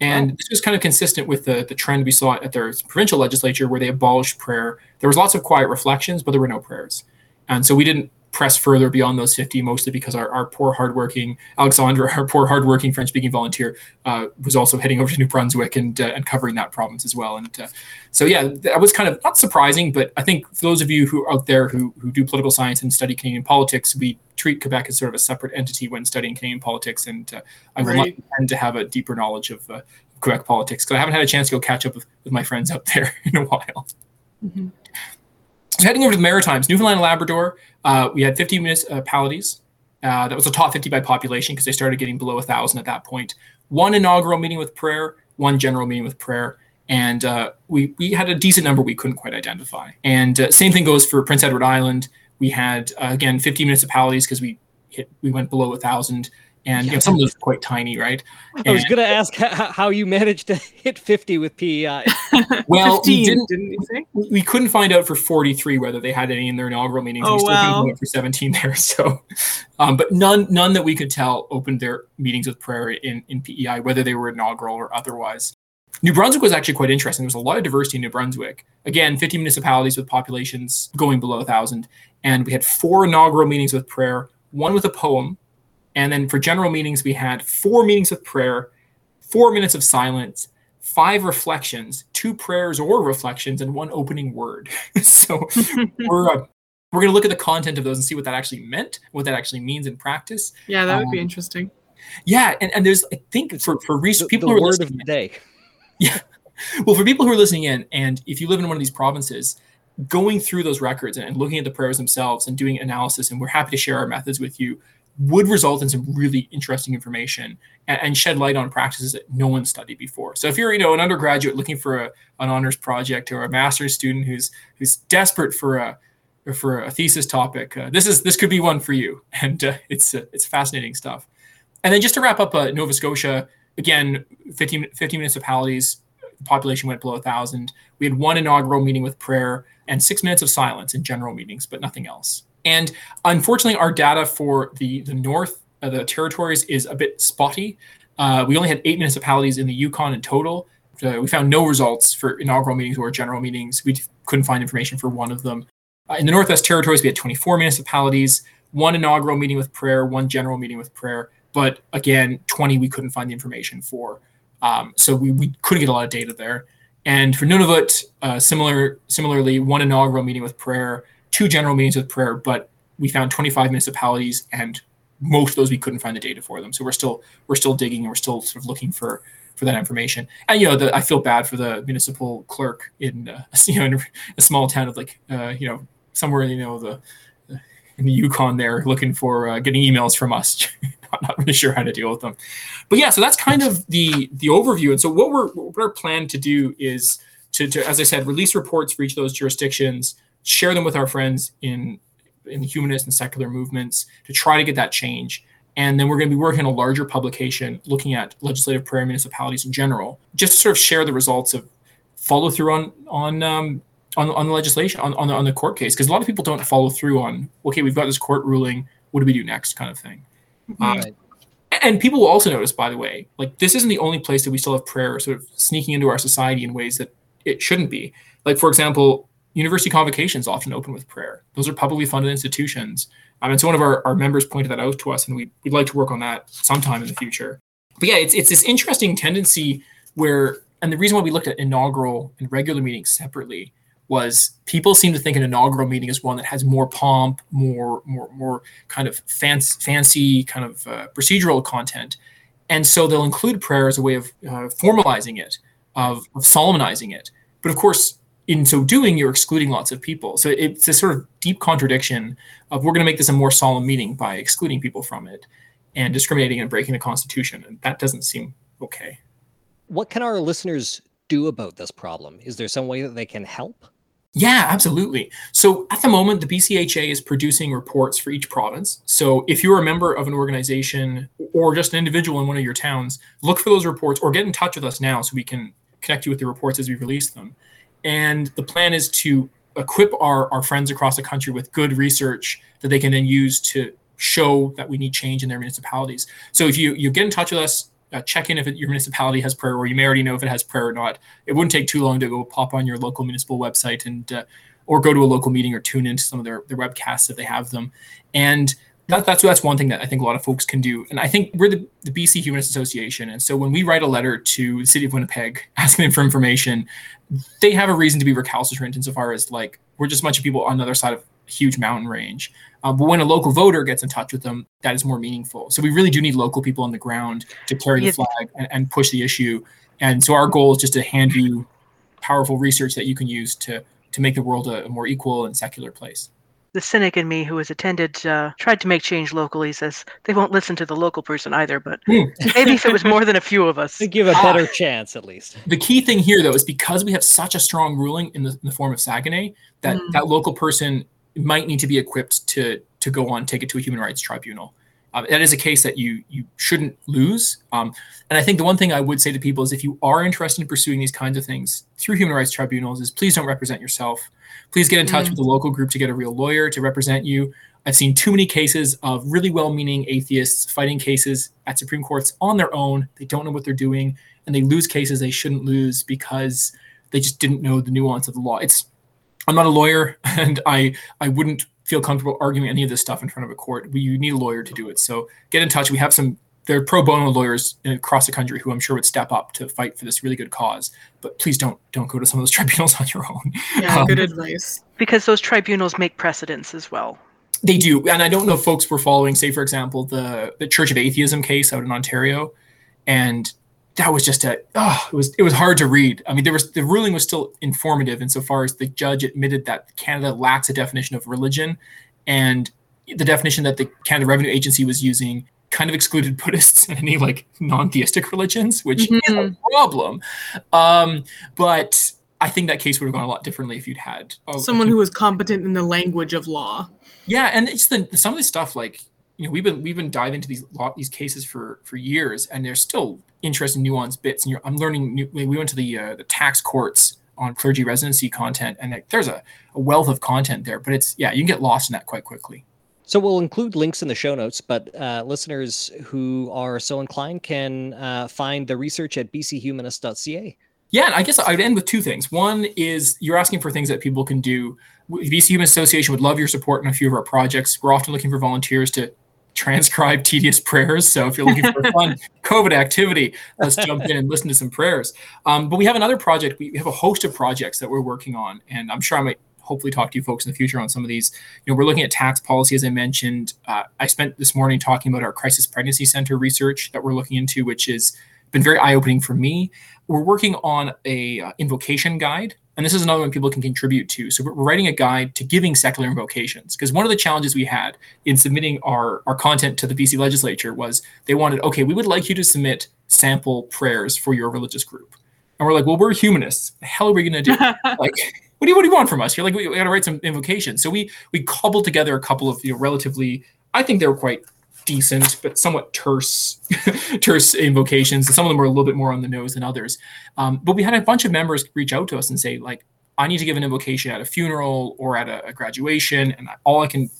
And this was kind of consistent with the, the trend we saw at their provincial legislature where they abolished prayer. There was lots of quiet reflections, but there were no prayers. And so we didn't press further beyond those 50, mostly because our, our poor, hardworking Alexandra, our poor, hardworking French speaking volunteer, uh, was also heading over to New Brunswick and, uh, and covering that province as well. And uh, so, yeah, that was kind of not surprising, but I think for those of you who are out there who, who do political science and study Canadian politics, we treat Quebec as sort of a separate entity when studying Canadian politics. And uh, I will Right. not pretend to have a deeper knowledge of uh, Quebec politics because I haven't had a chance to go catch up with, with my friends out there in a while. So heading over to the Maritimes, Newfoundland and Labrador, uh, we had 50 municipalities. Uh, that was the top 50 by population because they started getting below 1,000 at that point. One inaugural meeting with prayer, one general meeting with prayer, and uh, we we had a decent number we couldn't quite identify. And uh, same thing goes for Prince Edward Island. We had uh, again 50 municipalities because we hit we went below a thousand, and you know, some of those are quite tiny, right? I was going to ask how you managed to hit 50 with PEI. well, 15, we didn't. didn't you say? We couldn't find out for 43 whether they had any in their inaugural meetings. Oh, we still wow. couldn't out for 17 there. So, um, but none none that we could tell opened their meetings with prayer in in PEI, whether they were inaugural or otherwise. New Brunswick was actually quite interesting. There was a lot of diversity in New Brunswick. Again, 50 municipalities with populations going below 1,000. And we had four inaugural meetings with prayer, one with a poem. And then for general meetings, we had four meetings of prayer, four minutes of silence, five reflections, two prayers or reflections, and one opening word. so we're. Uh, we're going to look at the content of those and see what that actually meant, what that actually means in practice. Yeah, that would be Um, interesting. Yeah, and, and there's I think for for the, research, people the who are word listening of the day. yeah. Well, for people who are listening in, and if you live in one of these provinces, going through those records and looking at the prayers themselves and doing analysis, and we're happy to share our methods with you, would result in some really interesting information and, and shed light on practices that no one studied before. So if you're, you know, an undergraduate looking for a, an honors project or a master's student who's who's desperate for a for a thesis topic, uh, this is this could be one for you, and uh, it's uh, it's fascinating stuff. And then just to wrap up, uh, Nova Scotia again, 50, 50 municipalities, population went below 1,000. We had one inaugural meeting with prayer and six minutes of silence in general meetings, but nothing else. And unfortunately, our data for the, the North, uh, the territories, is a bit spotty. Uh, we only had eight municipalities in the Yukon in total. Uh, we found no results for inaugural meetings or general meetings. We couldn't find information for one of them. Uh, in the Northwest Territories, we had 24 municipalities, one inaugural meeting with prayer, one general meeting with prayer but again 20 we couldn't find the information for um, so we, we couldn't get a lot of data there and for nunavut uh, similar similarly one inaugural meeting with prayer two general meetings with prayer but we found 25 municipalities and most of those we couldn't find the data for them so we're still we're still digging and we're still sort of looking for for that information and you know the, i feel bad for the municipal clerk in uh, you know in a small town of like uh, you know somewhere you know the in the Yukon there looking for uh, getting emails from us. I'm not really sure how to deal with them, but yeah. So that's kind of the the overview. And so what we're what our plan to do is to, to as I said, release reports for each of those jurisdictions, share them with our friends in in the humanist and secular movements to try to get that change. And then we're going to be working on a larger publication looking at legislative prayer municipalities in general, just to sort of share the results of follow through on on um, on, on the legislation on, on the, on the court case. Because a lot of people don't follow through on okay we've got this court ruling what do we do next kind of thing. Um, and people will also notice by the way like this isn't the only place that we still have prayer sort of sneaking into our society in ways that it shouldn't be. Like for example university convocations often open with prayer. Those are publicly funded institutions. Um, and so one of our, our members pointed that out to us and we, we'd like to work on that sometime in the future. But yeah it's, it's this interesting tendency where and the reason why we looked at inaugural and regular meetings separately was people seem to think an inaugural meeting is one that has more pomp, more more more kind of fancy, fancy kind of uh, procedural content, and so they'll include prayer as a way of uh, formalizing it, of, of solemnizing it. But of course, in so doing, you're excluding lots of people. So it's a sort of deep contradiction of we're going to make this a more solemn meeting by excluding people from it and discriminating and breaking the Constitution, and that doesn't seem okay. What can our listeners do about this problem? Is there some way that they can help? Yeah, absolutely. So at the moment, the BCHA is producing reports for each province. So if you're a member of an organization or just an individual in one of your towns, look for those reports or get in touch with us now so we can connect you with the reports as we release them. And the plan is to equip our, our friends across the country with good research that they can then use to show that we need change in their municipalities. So if you, you get in touch with us, uh, check in if it, your municipality has prayer, or you may already know if it has prayer or not. It wouldn't take too long to go pop on your local municipal website and uh, or go to a local meeting or tune into some of their, their webcasts if they have them. And that, that's that's one thing that I think a lot of folks can do. And I think we're the, the BC Humanist Association, and so when we write a letter to the city of Winnipeg asking them for information, they have a reason to be recalcitrant insofar as like we're just a bunch of people on the other side of a huge mountain range. Uh, but when a local voter gets in touch with them, that is more meaningful. So we really do need local people on the ground to carry the flag and, and push the issue. And so our goal is just to hand you powerful research that you can use to to make the world a, a more equal and secular place the cynic in me who has attended uh, tried to make change locally says they won't listen to the local person either but Hmm. maybe if it was more than a few of us To give a better chance, at least. the key thing here though is because we have such a strong ruling in the, in the form of Saguenay that Mm. that local person might need to be equipped to to go on take it to a human rights tribunal um, that is a case that you you shouldn't lose um, and i think the one thing i would say to people is if you are interested in pursuing these kinds of things through human rights tribunals is please don't represent yourself please get in touch Mm. with the local group to get a real lawyer to represent you i've seen too many cases of really well-meaning atheists fighting cases at supreme courts on their own they don't know what they're doing and they lose cases they shouldn't lose because they just didn't know the nuance of the law. It's I'm not a lawyer and I I wouldn't feel comfortable arguing any of this stuff in front of a court. We, you need a lawyer to do it. So get in touch. We have some there are pro bono lawyers across the country who I'm sure would step up to fight for this really good cause. But please don't don't go to some of those tribunals on your own. Yeah, Um, good advice. because those tribunals make precedents as well They do, and I don't know if folks were following, say, for example, the the Church of Atheism case out in Ontario, and that was just a oh, it was it was hard to read. I mean, there was the ruling was still informative insofar as the judge admitted that Canada lacks a definition of religion, and the definition that the Canada Revenue Agency was using kind of excluded Buddhists and any like non-theistic religions, which is a Mhm. problem. Um, but I think that case would have gone a lot differently if you'd had a- a Someone who was competent in the language of law. yeah, and it's the some of this stuff like you know we've been we've been diving into these lot these cases for for years, and there's still interesting nuanced bits. And you're, I'm learning. New, we went to the uh, the tax courts on clergy residency content, and there's a, a wealth of content there. But it's yeah, you can get lost in that quite quickly. So we'll include links in the show notes, but uh, listeners who are so inclined can uh, find the research at bchumanist.ca. Yeah, and I guess I'd end with two things. One is you're asking for things that people can do. BC Human Association would love your support in a few of our projects. We're often looking for volunteers to transcribe tedious prayers. So if you're looking for a fun COVID activity, let's jump in and listen to some prayers. Um, but we have another project. We have a host of projects that we're working on, and I'm sure I might hopefully talk to you folks in the future on some of these. You know, we're looking at tax policy, as I mentioned. Uh, I spent this morning talking about our crisis pregnancy center research that we're looking into, which has been very eye-opening for me. We're working on a uh, invocation guide, and this is another one people can contribute to. So we're writing a guide to giving secular invocations because one of the challenges we had in submitting our our content to the BC legislature was they wanted, okay, we would like you to submit sample prayers for your religious group, and we're like, well, we're humanists. The hell are we going to do? like what do you what do you want from us? You're like we, we got to write some invocations. So we we cobbled together a couple of you know relatively I think they were quite decent but somewhat terse terse invocations. Some of them were a little bit more on the nose than others. Um, but we had a bunch of members reach out to us and say like I need to give an invocation at a funeral or at a, a graduation and all I can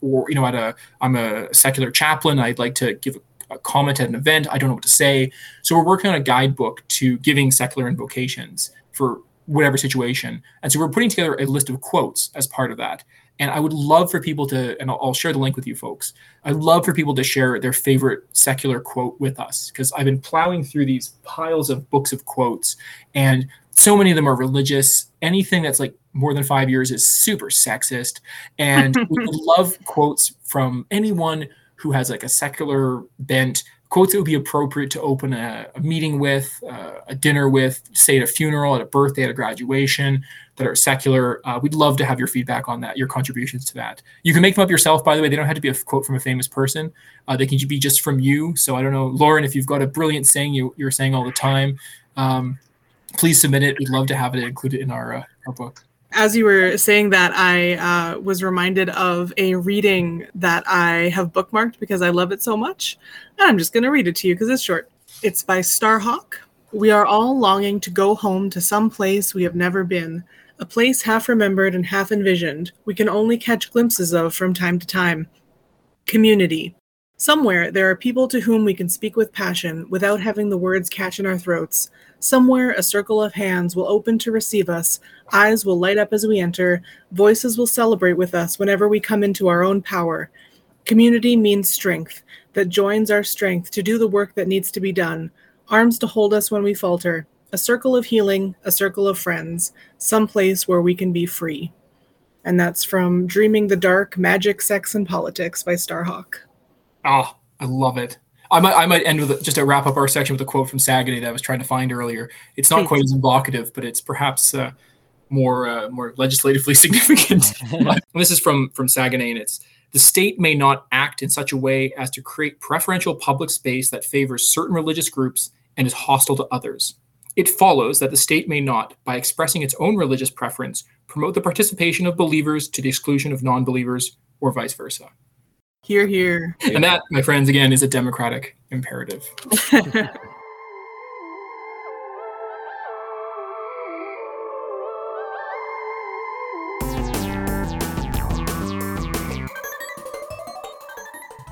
or you know at a I'm a secular chaplain I'd like to give a, a comment at an event I don't know what to say. So we're working on a guidebook to giving secular invocations for whatever situation. And so we're putting together a list of quotes as part of that. And I would love for people to, and I'll, I'll share the link with you folks. I'd love for people to share their favorite secular quote with us because I've been plowing through these piles of books of quotes, and so many of them are religious. Anything that's like more than five years is super sexist. And we would love quotes from anyone who has like a secular bent quotes that would be appropriate to open a, a meeting with, uh, a dinner with, say at a funeral, at a birthday, at a graduation, that are secular. Uh, we'd love to have your feedback on that, your contributions to that. You can make them up yourself, by the way. They don't have to be a quote from a famous person. Uh, they can be just from you. So I don't know, Lauren, if you've got a brilliant saying you, you're saying all the time, um, please submit it. We'd love to have it included in our, uh, our book. As you were saying that, I uh, was reminded of a reading that I have bookmarked because I love it so much. And I'm just going to read it to you because it's short. It's by Starhawk. We are all longing to go home to some place we have never been, a place half remembered and half envisioned, we can only catch glimpses of from time to time. Community. Somewhere there are people to whom we can speak with passion without having the words catch in our throats. Somewhere a circle of hands will open to receive us, eyes will light up as we enter, voices will celebrate with us whenever we come into our own power. Community means strength that joins our strength to do the work that needs to be done, arms to hold us when we falter, a circle of healing, a circle of friends, some place where we can be free. And that's from Dreaming the Dark Magic, Sex, and Politics by Starhawk. Oh, I love it. I might, I might end with just to wrap up our section with a quote from Saguenay that I was trying to find earlier. It's not quite as evocative, but it's perhaps uh, more uh, more legislatively significant. this is from from Saguenay, and it's the state may not act in such a way as to create preferential public space that favors certain religious groups and is hostile to others. It follows that the state may not, by expressing its own religious preference, promote the participation of believers to the exclusion of non believers, or vice versa. Here, here. And that, my friends, again, is a democratic imperative.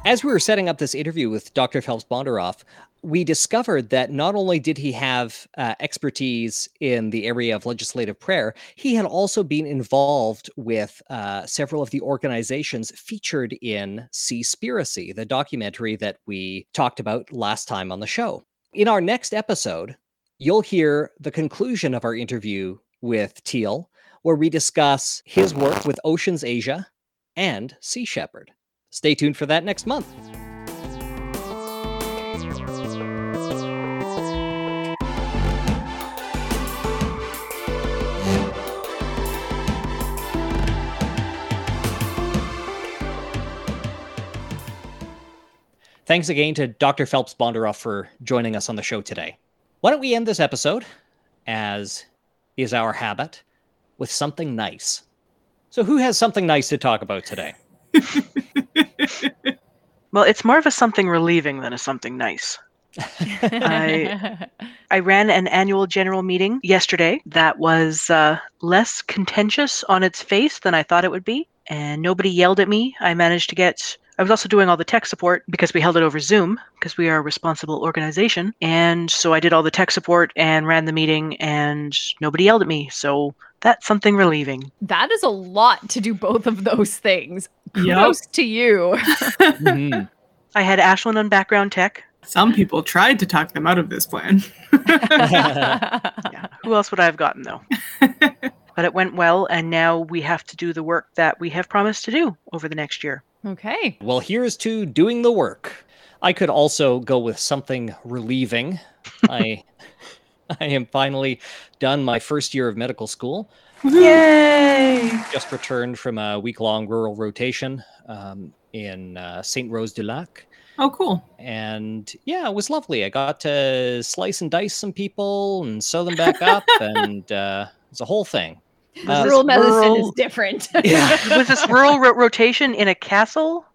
As we were setting up this interview with Dr. Phelps Bondaroff, we discovered that not only did he have uh, expertise in the area of legislative prayer, he had also been involved with uh, several of the organizations featured in Seaspiracy, the documentary that we talked about last time on the show. In our next episode, you'll hear the conclusion of our interview with Teale, where we discuss his work with Oceans Asia and Sea Shepherd. Stay tuned for that next month. Thanks again to Dr. Phelps Bondaroff for joining us on the show today. Why don't we end this episode, as is our habit, with something nice? So, who has something nice to talk about today? well, it's more of a something relieving than a something nice. I, I ran an annual general meeting yesterday that was uh, less contentious on its face than I thought it would be, and nobody yelled at me. I managed to get I was also doing all the tech support because we held it over Zoom because we are a responsible organization. And so I did all the tech support and ran the meeting and nobody yelled at me. So that's something relieving. That is a lot to do both of those things. Yep. To you. Mhm. I had Ashlyn on background tech. Some people tried to talk them out of this plan. Yeah. Who else would I have gotten though? but it went well, and now we have to do the work that we have promised to do over the next year. Okay. Well, here's to doing the work. I could also go with something relieving. I I am finally done my first year of medical school. Yay! Just returned from a week-long rural rotation um, in uh, Saint Rose du Lac, Oh, cool. and yeah, it was lovely. I got to slice and dice some people and sew them back up, and uh, it's a whole thing. Uh, rural medicine rural- is different. Yeah. Was this rural ro- rotation in a castle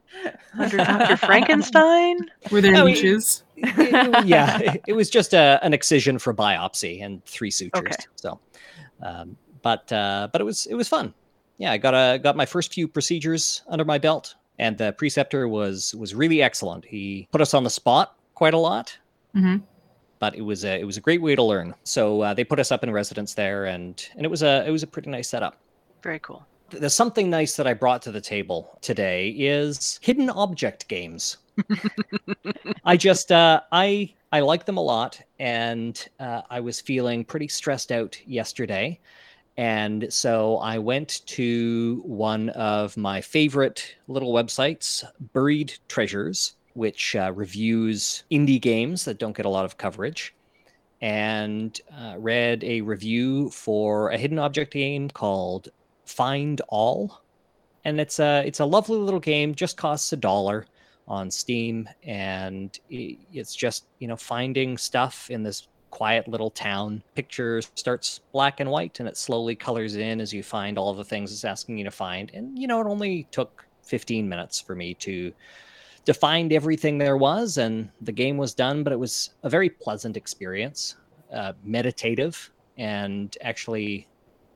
under Dr. Frankenstein? Were there I mean- niches? yeah, it, it was just a, an excision for biopsy and three sutures. Okay. So, um, but uh, but it was it was fun. Yeah, I got a got my first few procedures under my belt, and the preceptor was was really excellent. He put us on the spot quite a lot, Mhm. But it was a it was a great way to learn. So uh, they put us up in residence there, and and it was a it was a pretty nice setup Very cool. there's something nice that I brought to the table today is hidden object games. I just uh, I I like them a lot, and uh, I was feeling pretty stressed out yesterday, and so I went to one of my favorite little websites, Buried Treasures, which uh, reviews indie games that don't get a lot of coverage. And uh, read a review for a hidden object game called Find All, and it's a it's a lovely little game. Just costs a dollar on Steam, and it's just you know finding stuff in this quiet little town. Picture starts black and white, and it slowly colors in as you find all the things it's asking you to find. And you know it only took 15 minutes for me to to find everything there was, and the game was done. But it was a very pleasant experience, uh, meditative, and actually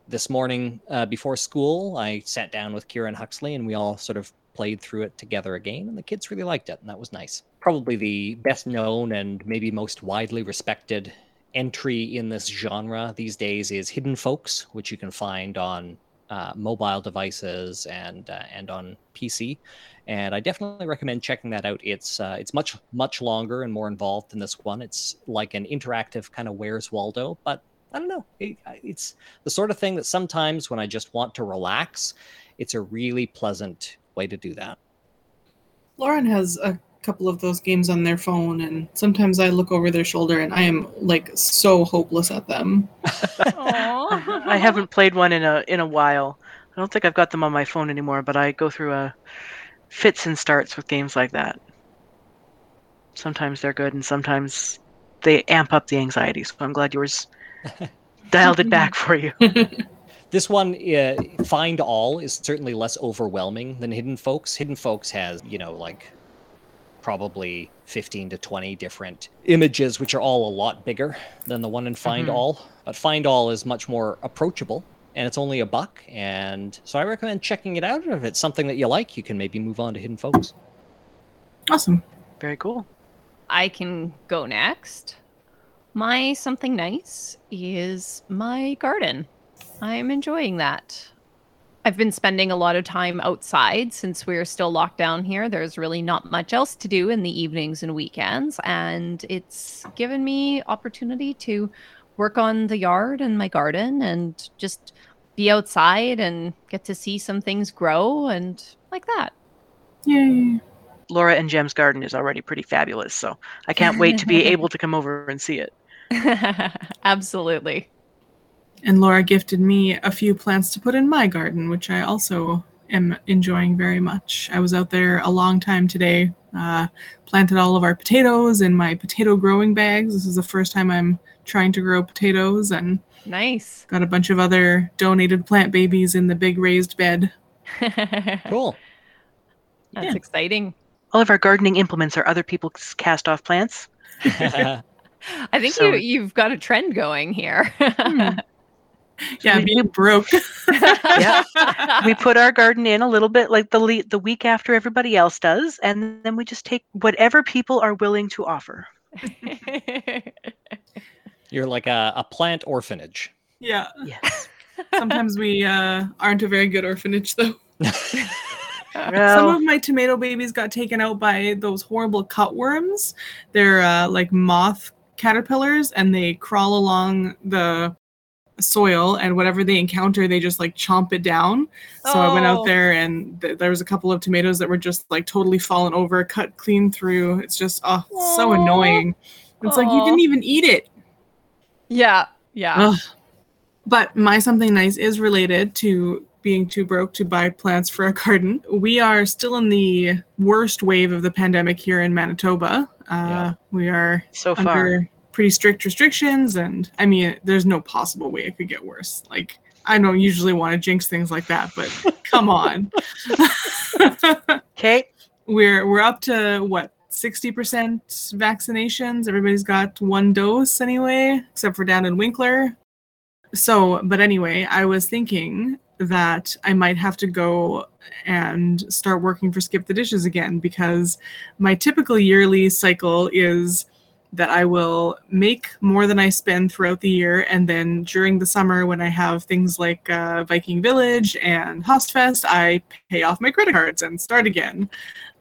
this morning uh, before school, I sat down with Kieran Huxley and we all sort of played through it together again, and the kids really liked it, and that was nice. Probably the best known and maybe most widely respected entry in this genre these days is Hidden Folks, which you can find on uh, mobile devices and uh, and on PC. And I definitely recommend checking that out. It's uh, it's much much longer and more involved than this one. It's like an interactive kind of Where's Waldo, but I don't know. It, it's the sort of thing that sometimes when I just want to relax, it's a really pleasant way to do that. Lauren has a couple of those games on their phone, and sometimes I look over their shoulder and I am like so hopeless at them. I haven't played one in a in a while. I don't think I've got them on my phone anymore, but I go through a fits and starts with games like that. Sometimes they're good, and sometimes they amp up the anxiety. So I'm glad yours dialed it back for you. This one, uh, Find All, is certainly less overwhelming than Hidden Folks. Hidden Folks has, you know, like probably 15 to 20 different images, which are all a lot bigger than the one in Find Mhm. All. But Find All is much more approachable, and it's only a buck. And so I recommend checking it out. If it's something that you like, you can maybe move on to Hidden Folks. Awesome. Very cool. I can go next. My something nice is my garden. I'm enjoying that. I've been spending a lot of time outside since we're still locked down here. There's really not much else to do in the evenings and weekends, and it's given me opportunity to work on the yard and my garden and just be outside and get to see some things grow and like that. Yay. Laura and Jem's garden is already pretty fabulous, so I can't wait to be able to come over and see it. Absolutely. And Laura gifted me a few plants to put in my garden, which I also am enjoying very much. I was out there a long time today, uh, planted all of our potatoes in my potato growing bags. This is the first time I'm trying to grow potatoes, and Nice. got a bunch of other donated plant babies in the big raised bed. That's Cool. Yeah. exciting. All of our gardening implements are other people's cast off plants. I think So- you you've got a trend going here. Hmm. Yeah, we- being broke. Yeah. we put our garden in a little bit like the le- the week after everybody else does, and then we just take whatever people are willing to offer. You're like a, a plant orphanage. yeah. Yes. Sometimes we uh, aren't a very good orphanage, though. Some of my tomato babies got taken out by those horrible cutworms. They're uh, like moth caterpillars, and they crawl along the soil, and whatever they encounter, they just like chomp it down. So I went Oh. out there, and th- there was a couple of tomatoes that were just like totally fallen over, cut clean through. It's just oh, it's so annoying. It's like you didn't even eat it. yeah, yeah. Ugh. But my something nice is related to being too broke to buy plants for a garden. We are still in the worst wave of the pandemic here in Manitoba. Uh, Yeah. We are so far. Under pretty strict restrictions, and I mean, there's no possible way it could get worse. Like, I don't usually want to jinx things like that, but come on. Okay. we're we're up to what 60% vaccinations everybody's got one dose anyway except for down in winkler so but anyway i was thinking that i might have to go and start working for skip the dishes again because my typical yearly cycle is that I will make more than I spend throughout the year. And then during the summer, when I have things like uh, Viking Village and Hostfest, I pay off my credit cards and start again.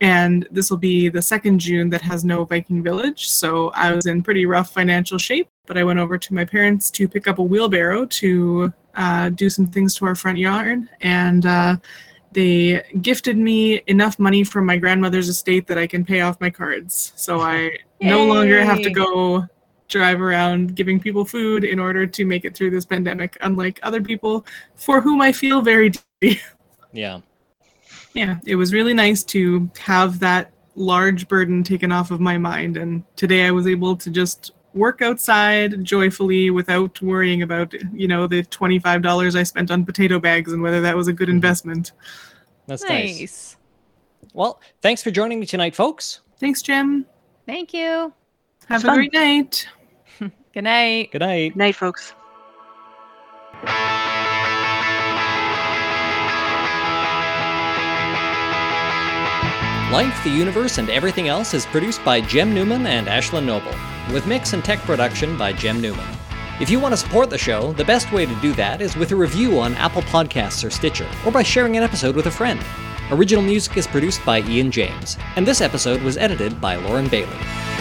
And this will be the second June that has no Viking Village. So I was in pretty rough financial shape, but I went over to my parents to pick up a wheelbarrow to uh, do some things to our front yard. And uh, they gifted me enough money from my grandmother's estate that I can pay off my cards. So I no longer have to go drive around giving people food in order to make it through this pandemic, unlike other people for whom I feel very deeply. Yeah. yeah, it was really nice to have that large burden taken off of my mind. And today I was able to just work outside joyfully without worrying about, you know, the $25 I spent on potato bags and whether that was a good Mhm. investment. That's nice. nice. Well, thanks for joining me tonight, folks. Thanks, Jim. Thank you. Have a fun. great night. Good night. Good night. Night, folks. Life, the Universe, and Everything Else is produced by Jem Newman and Ashlyn Noble, with mix and tech production by Jem Newman. If you want to support the show, the best way to do that is with a review on Apple Podcasts or Stitcher, or by sharing an episode with a friend. Original music is produced by Ian James, and this episode was edited by Lauren Bailey.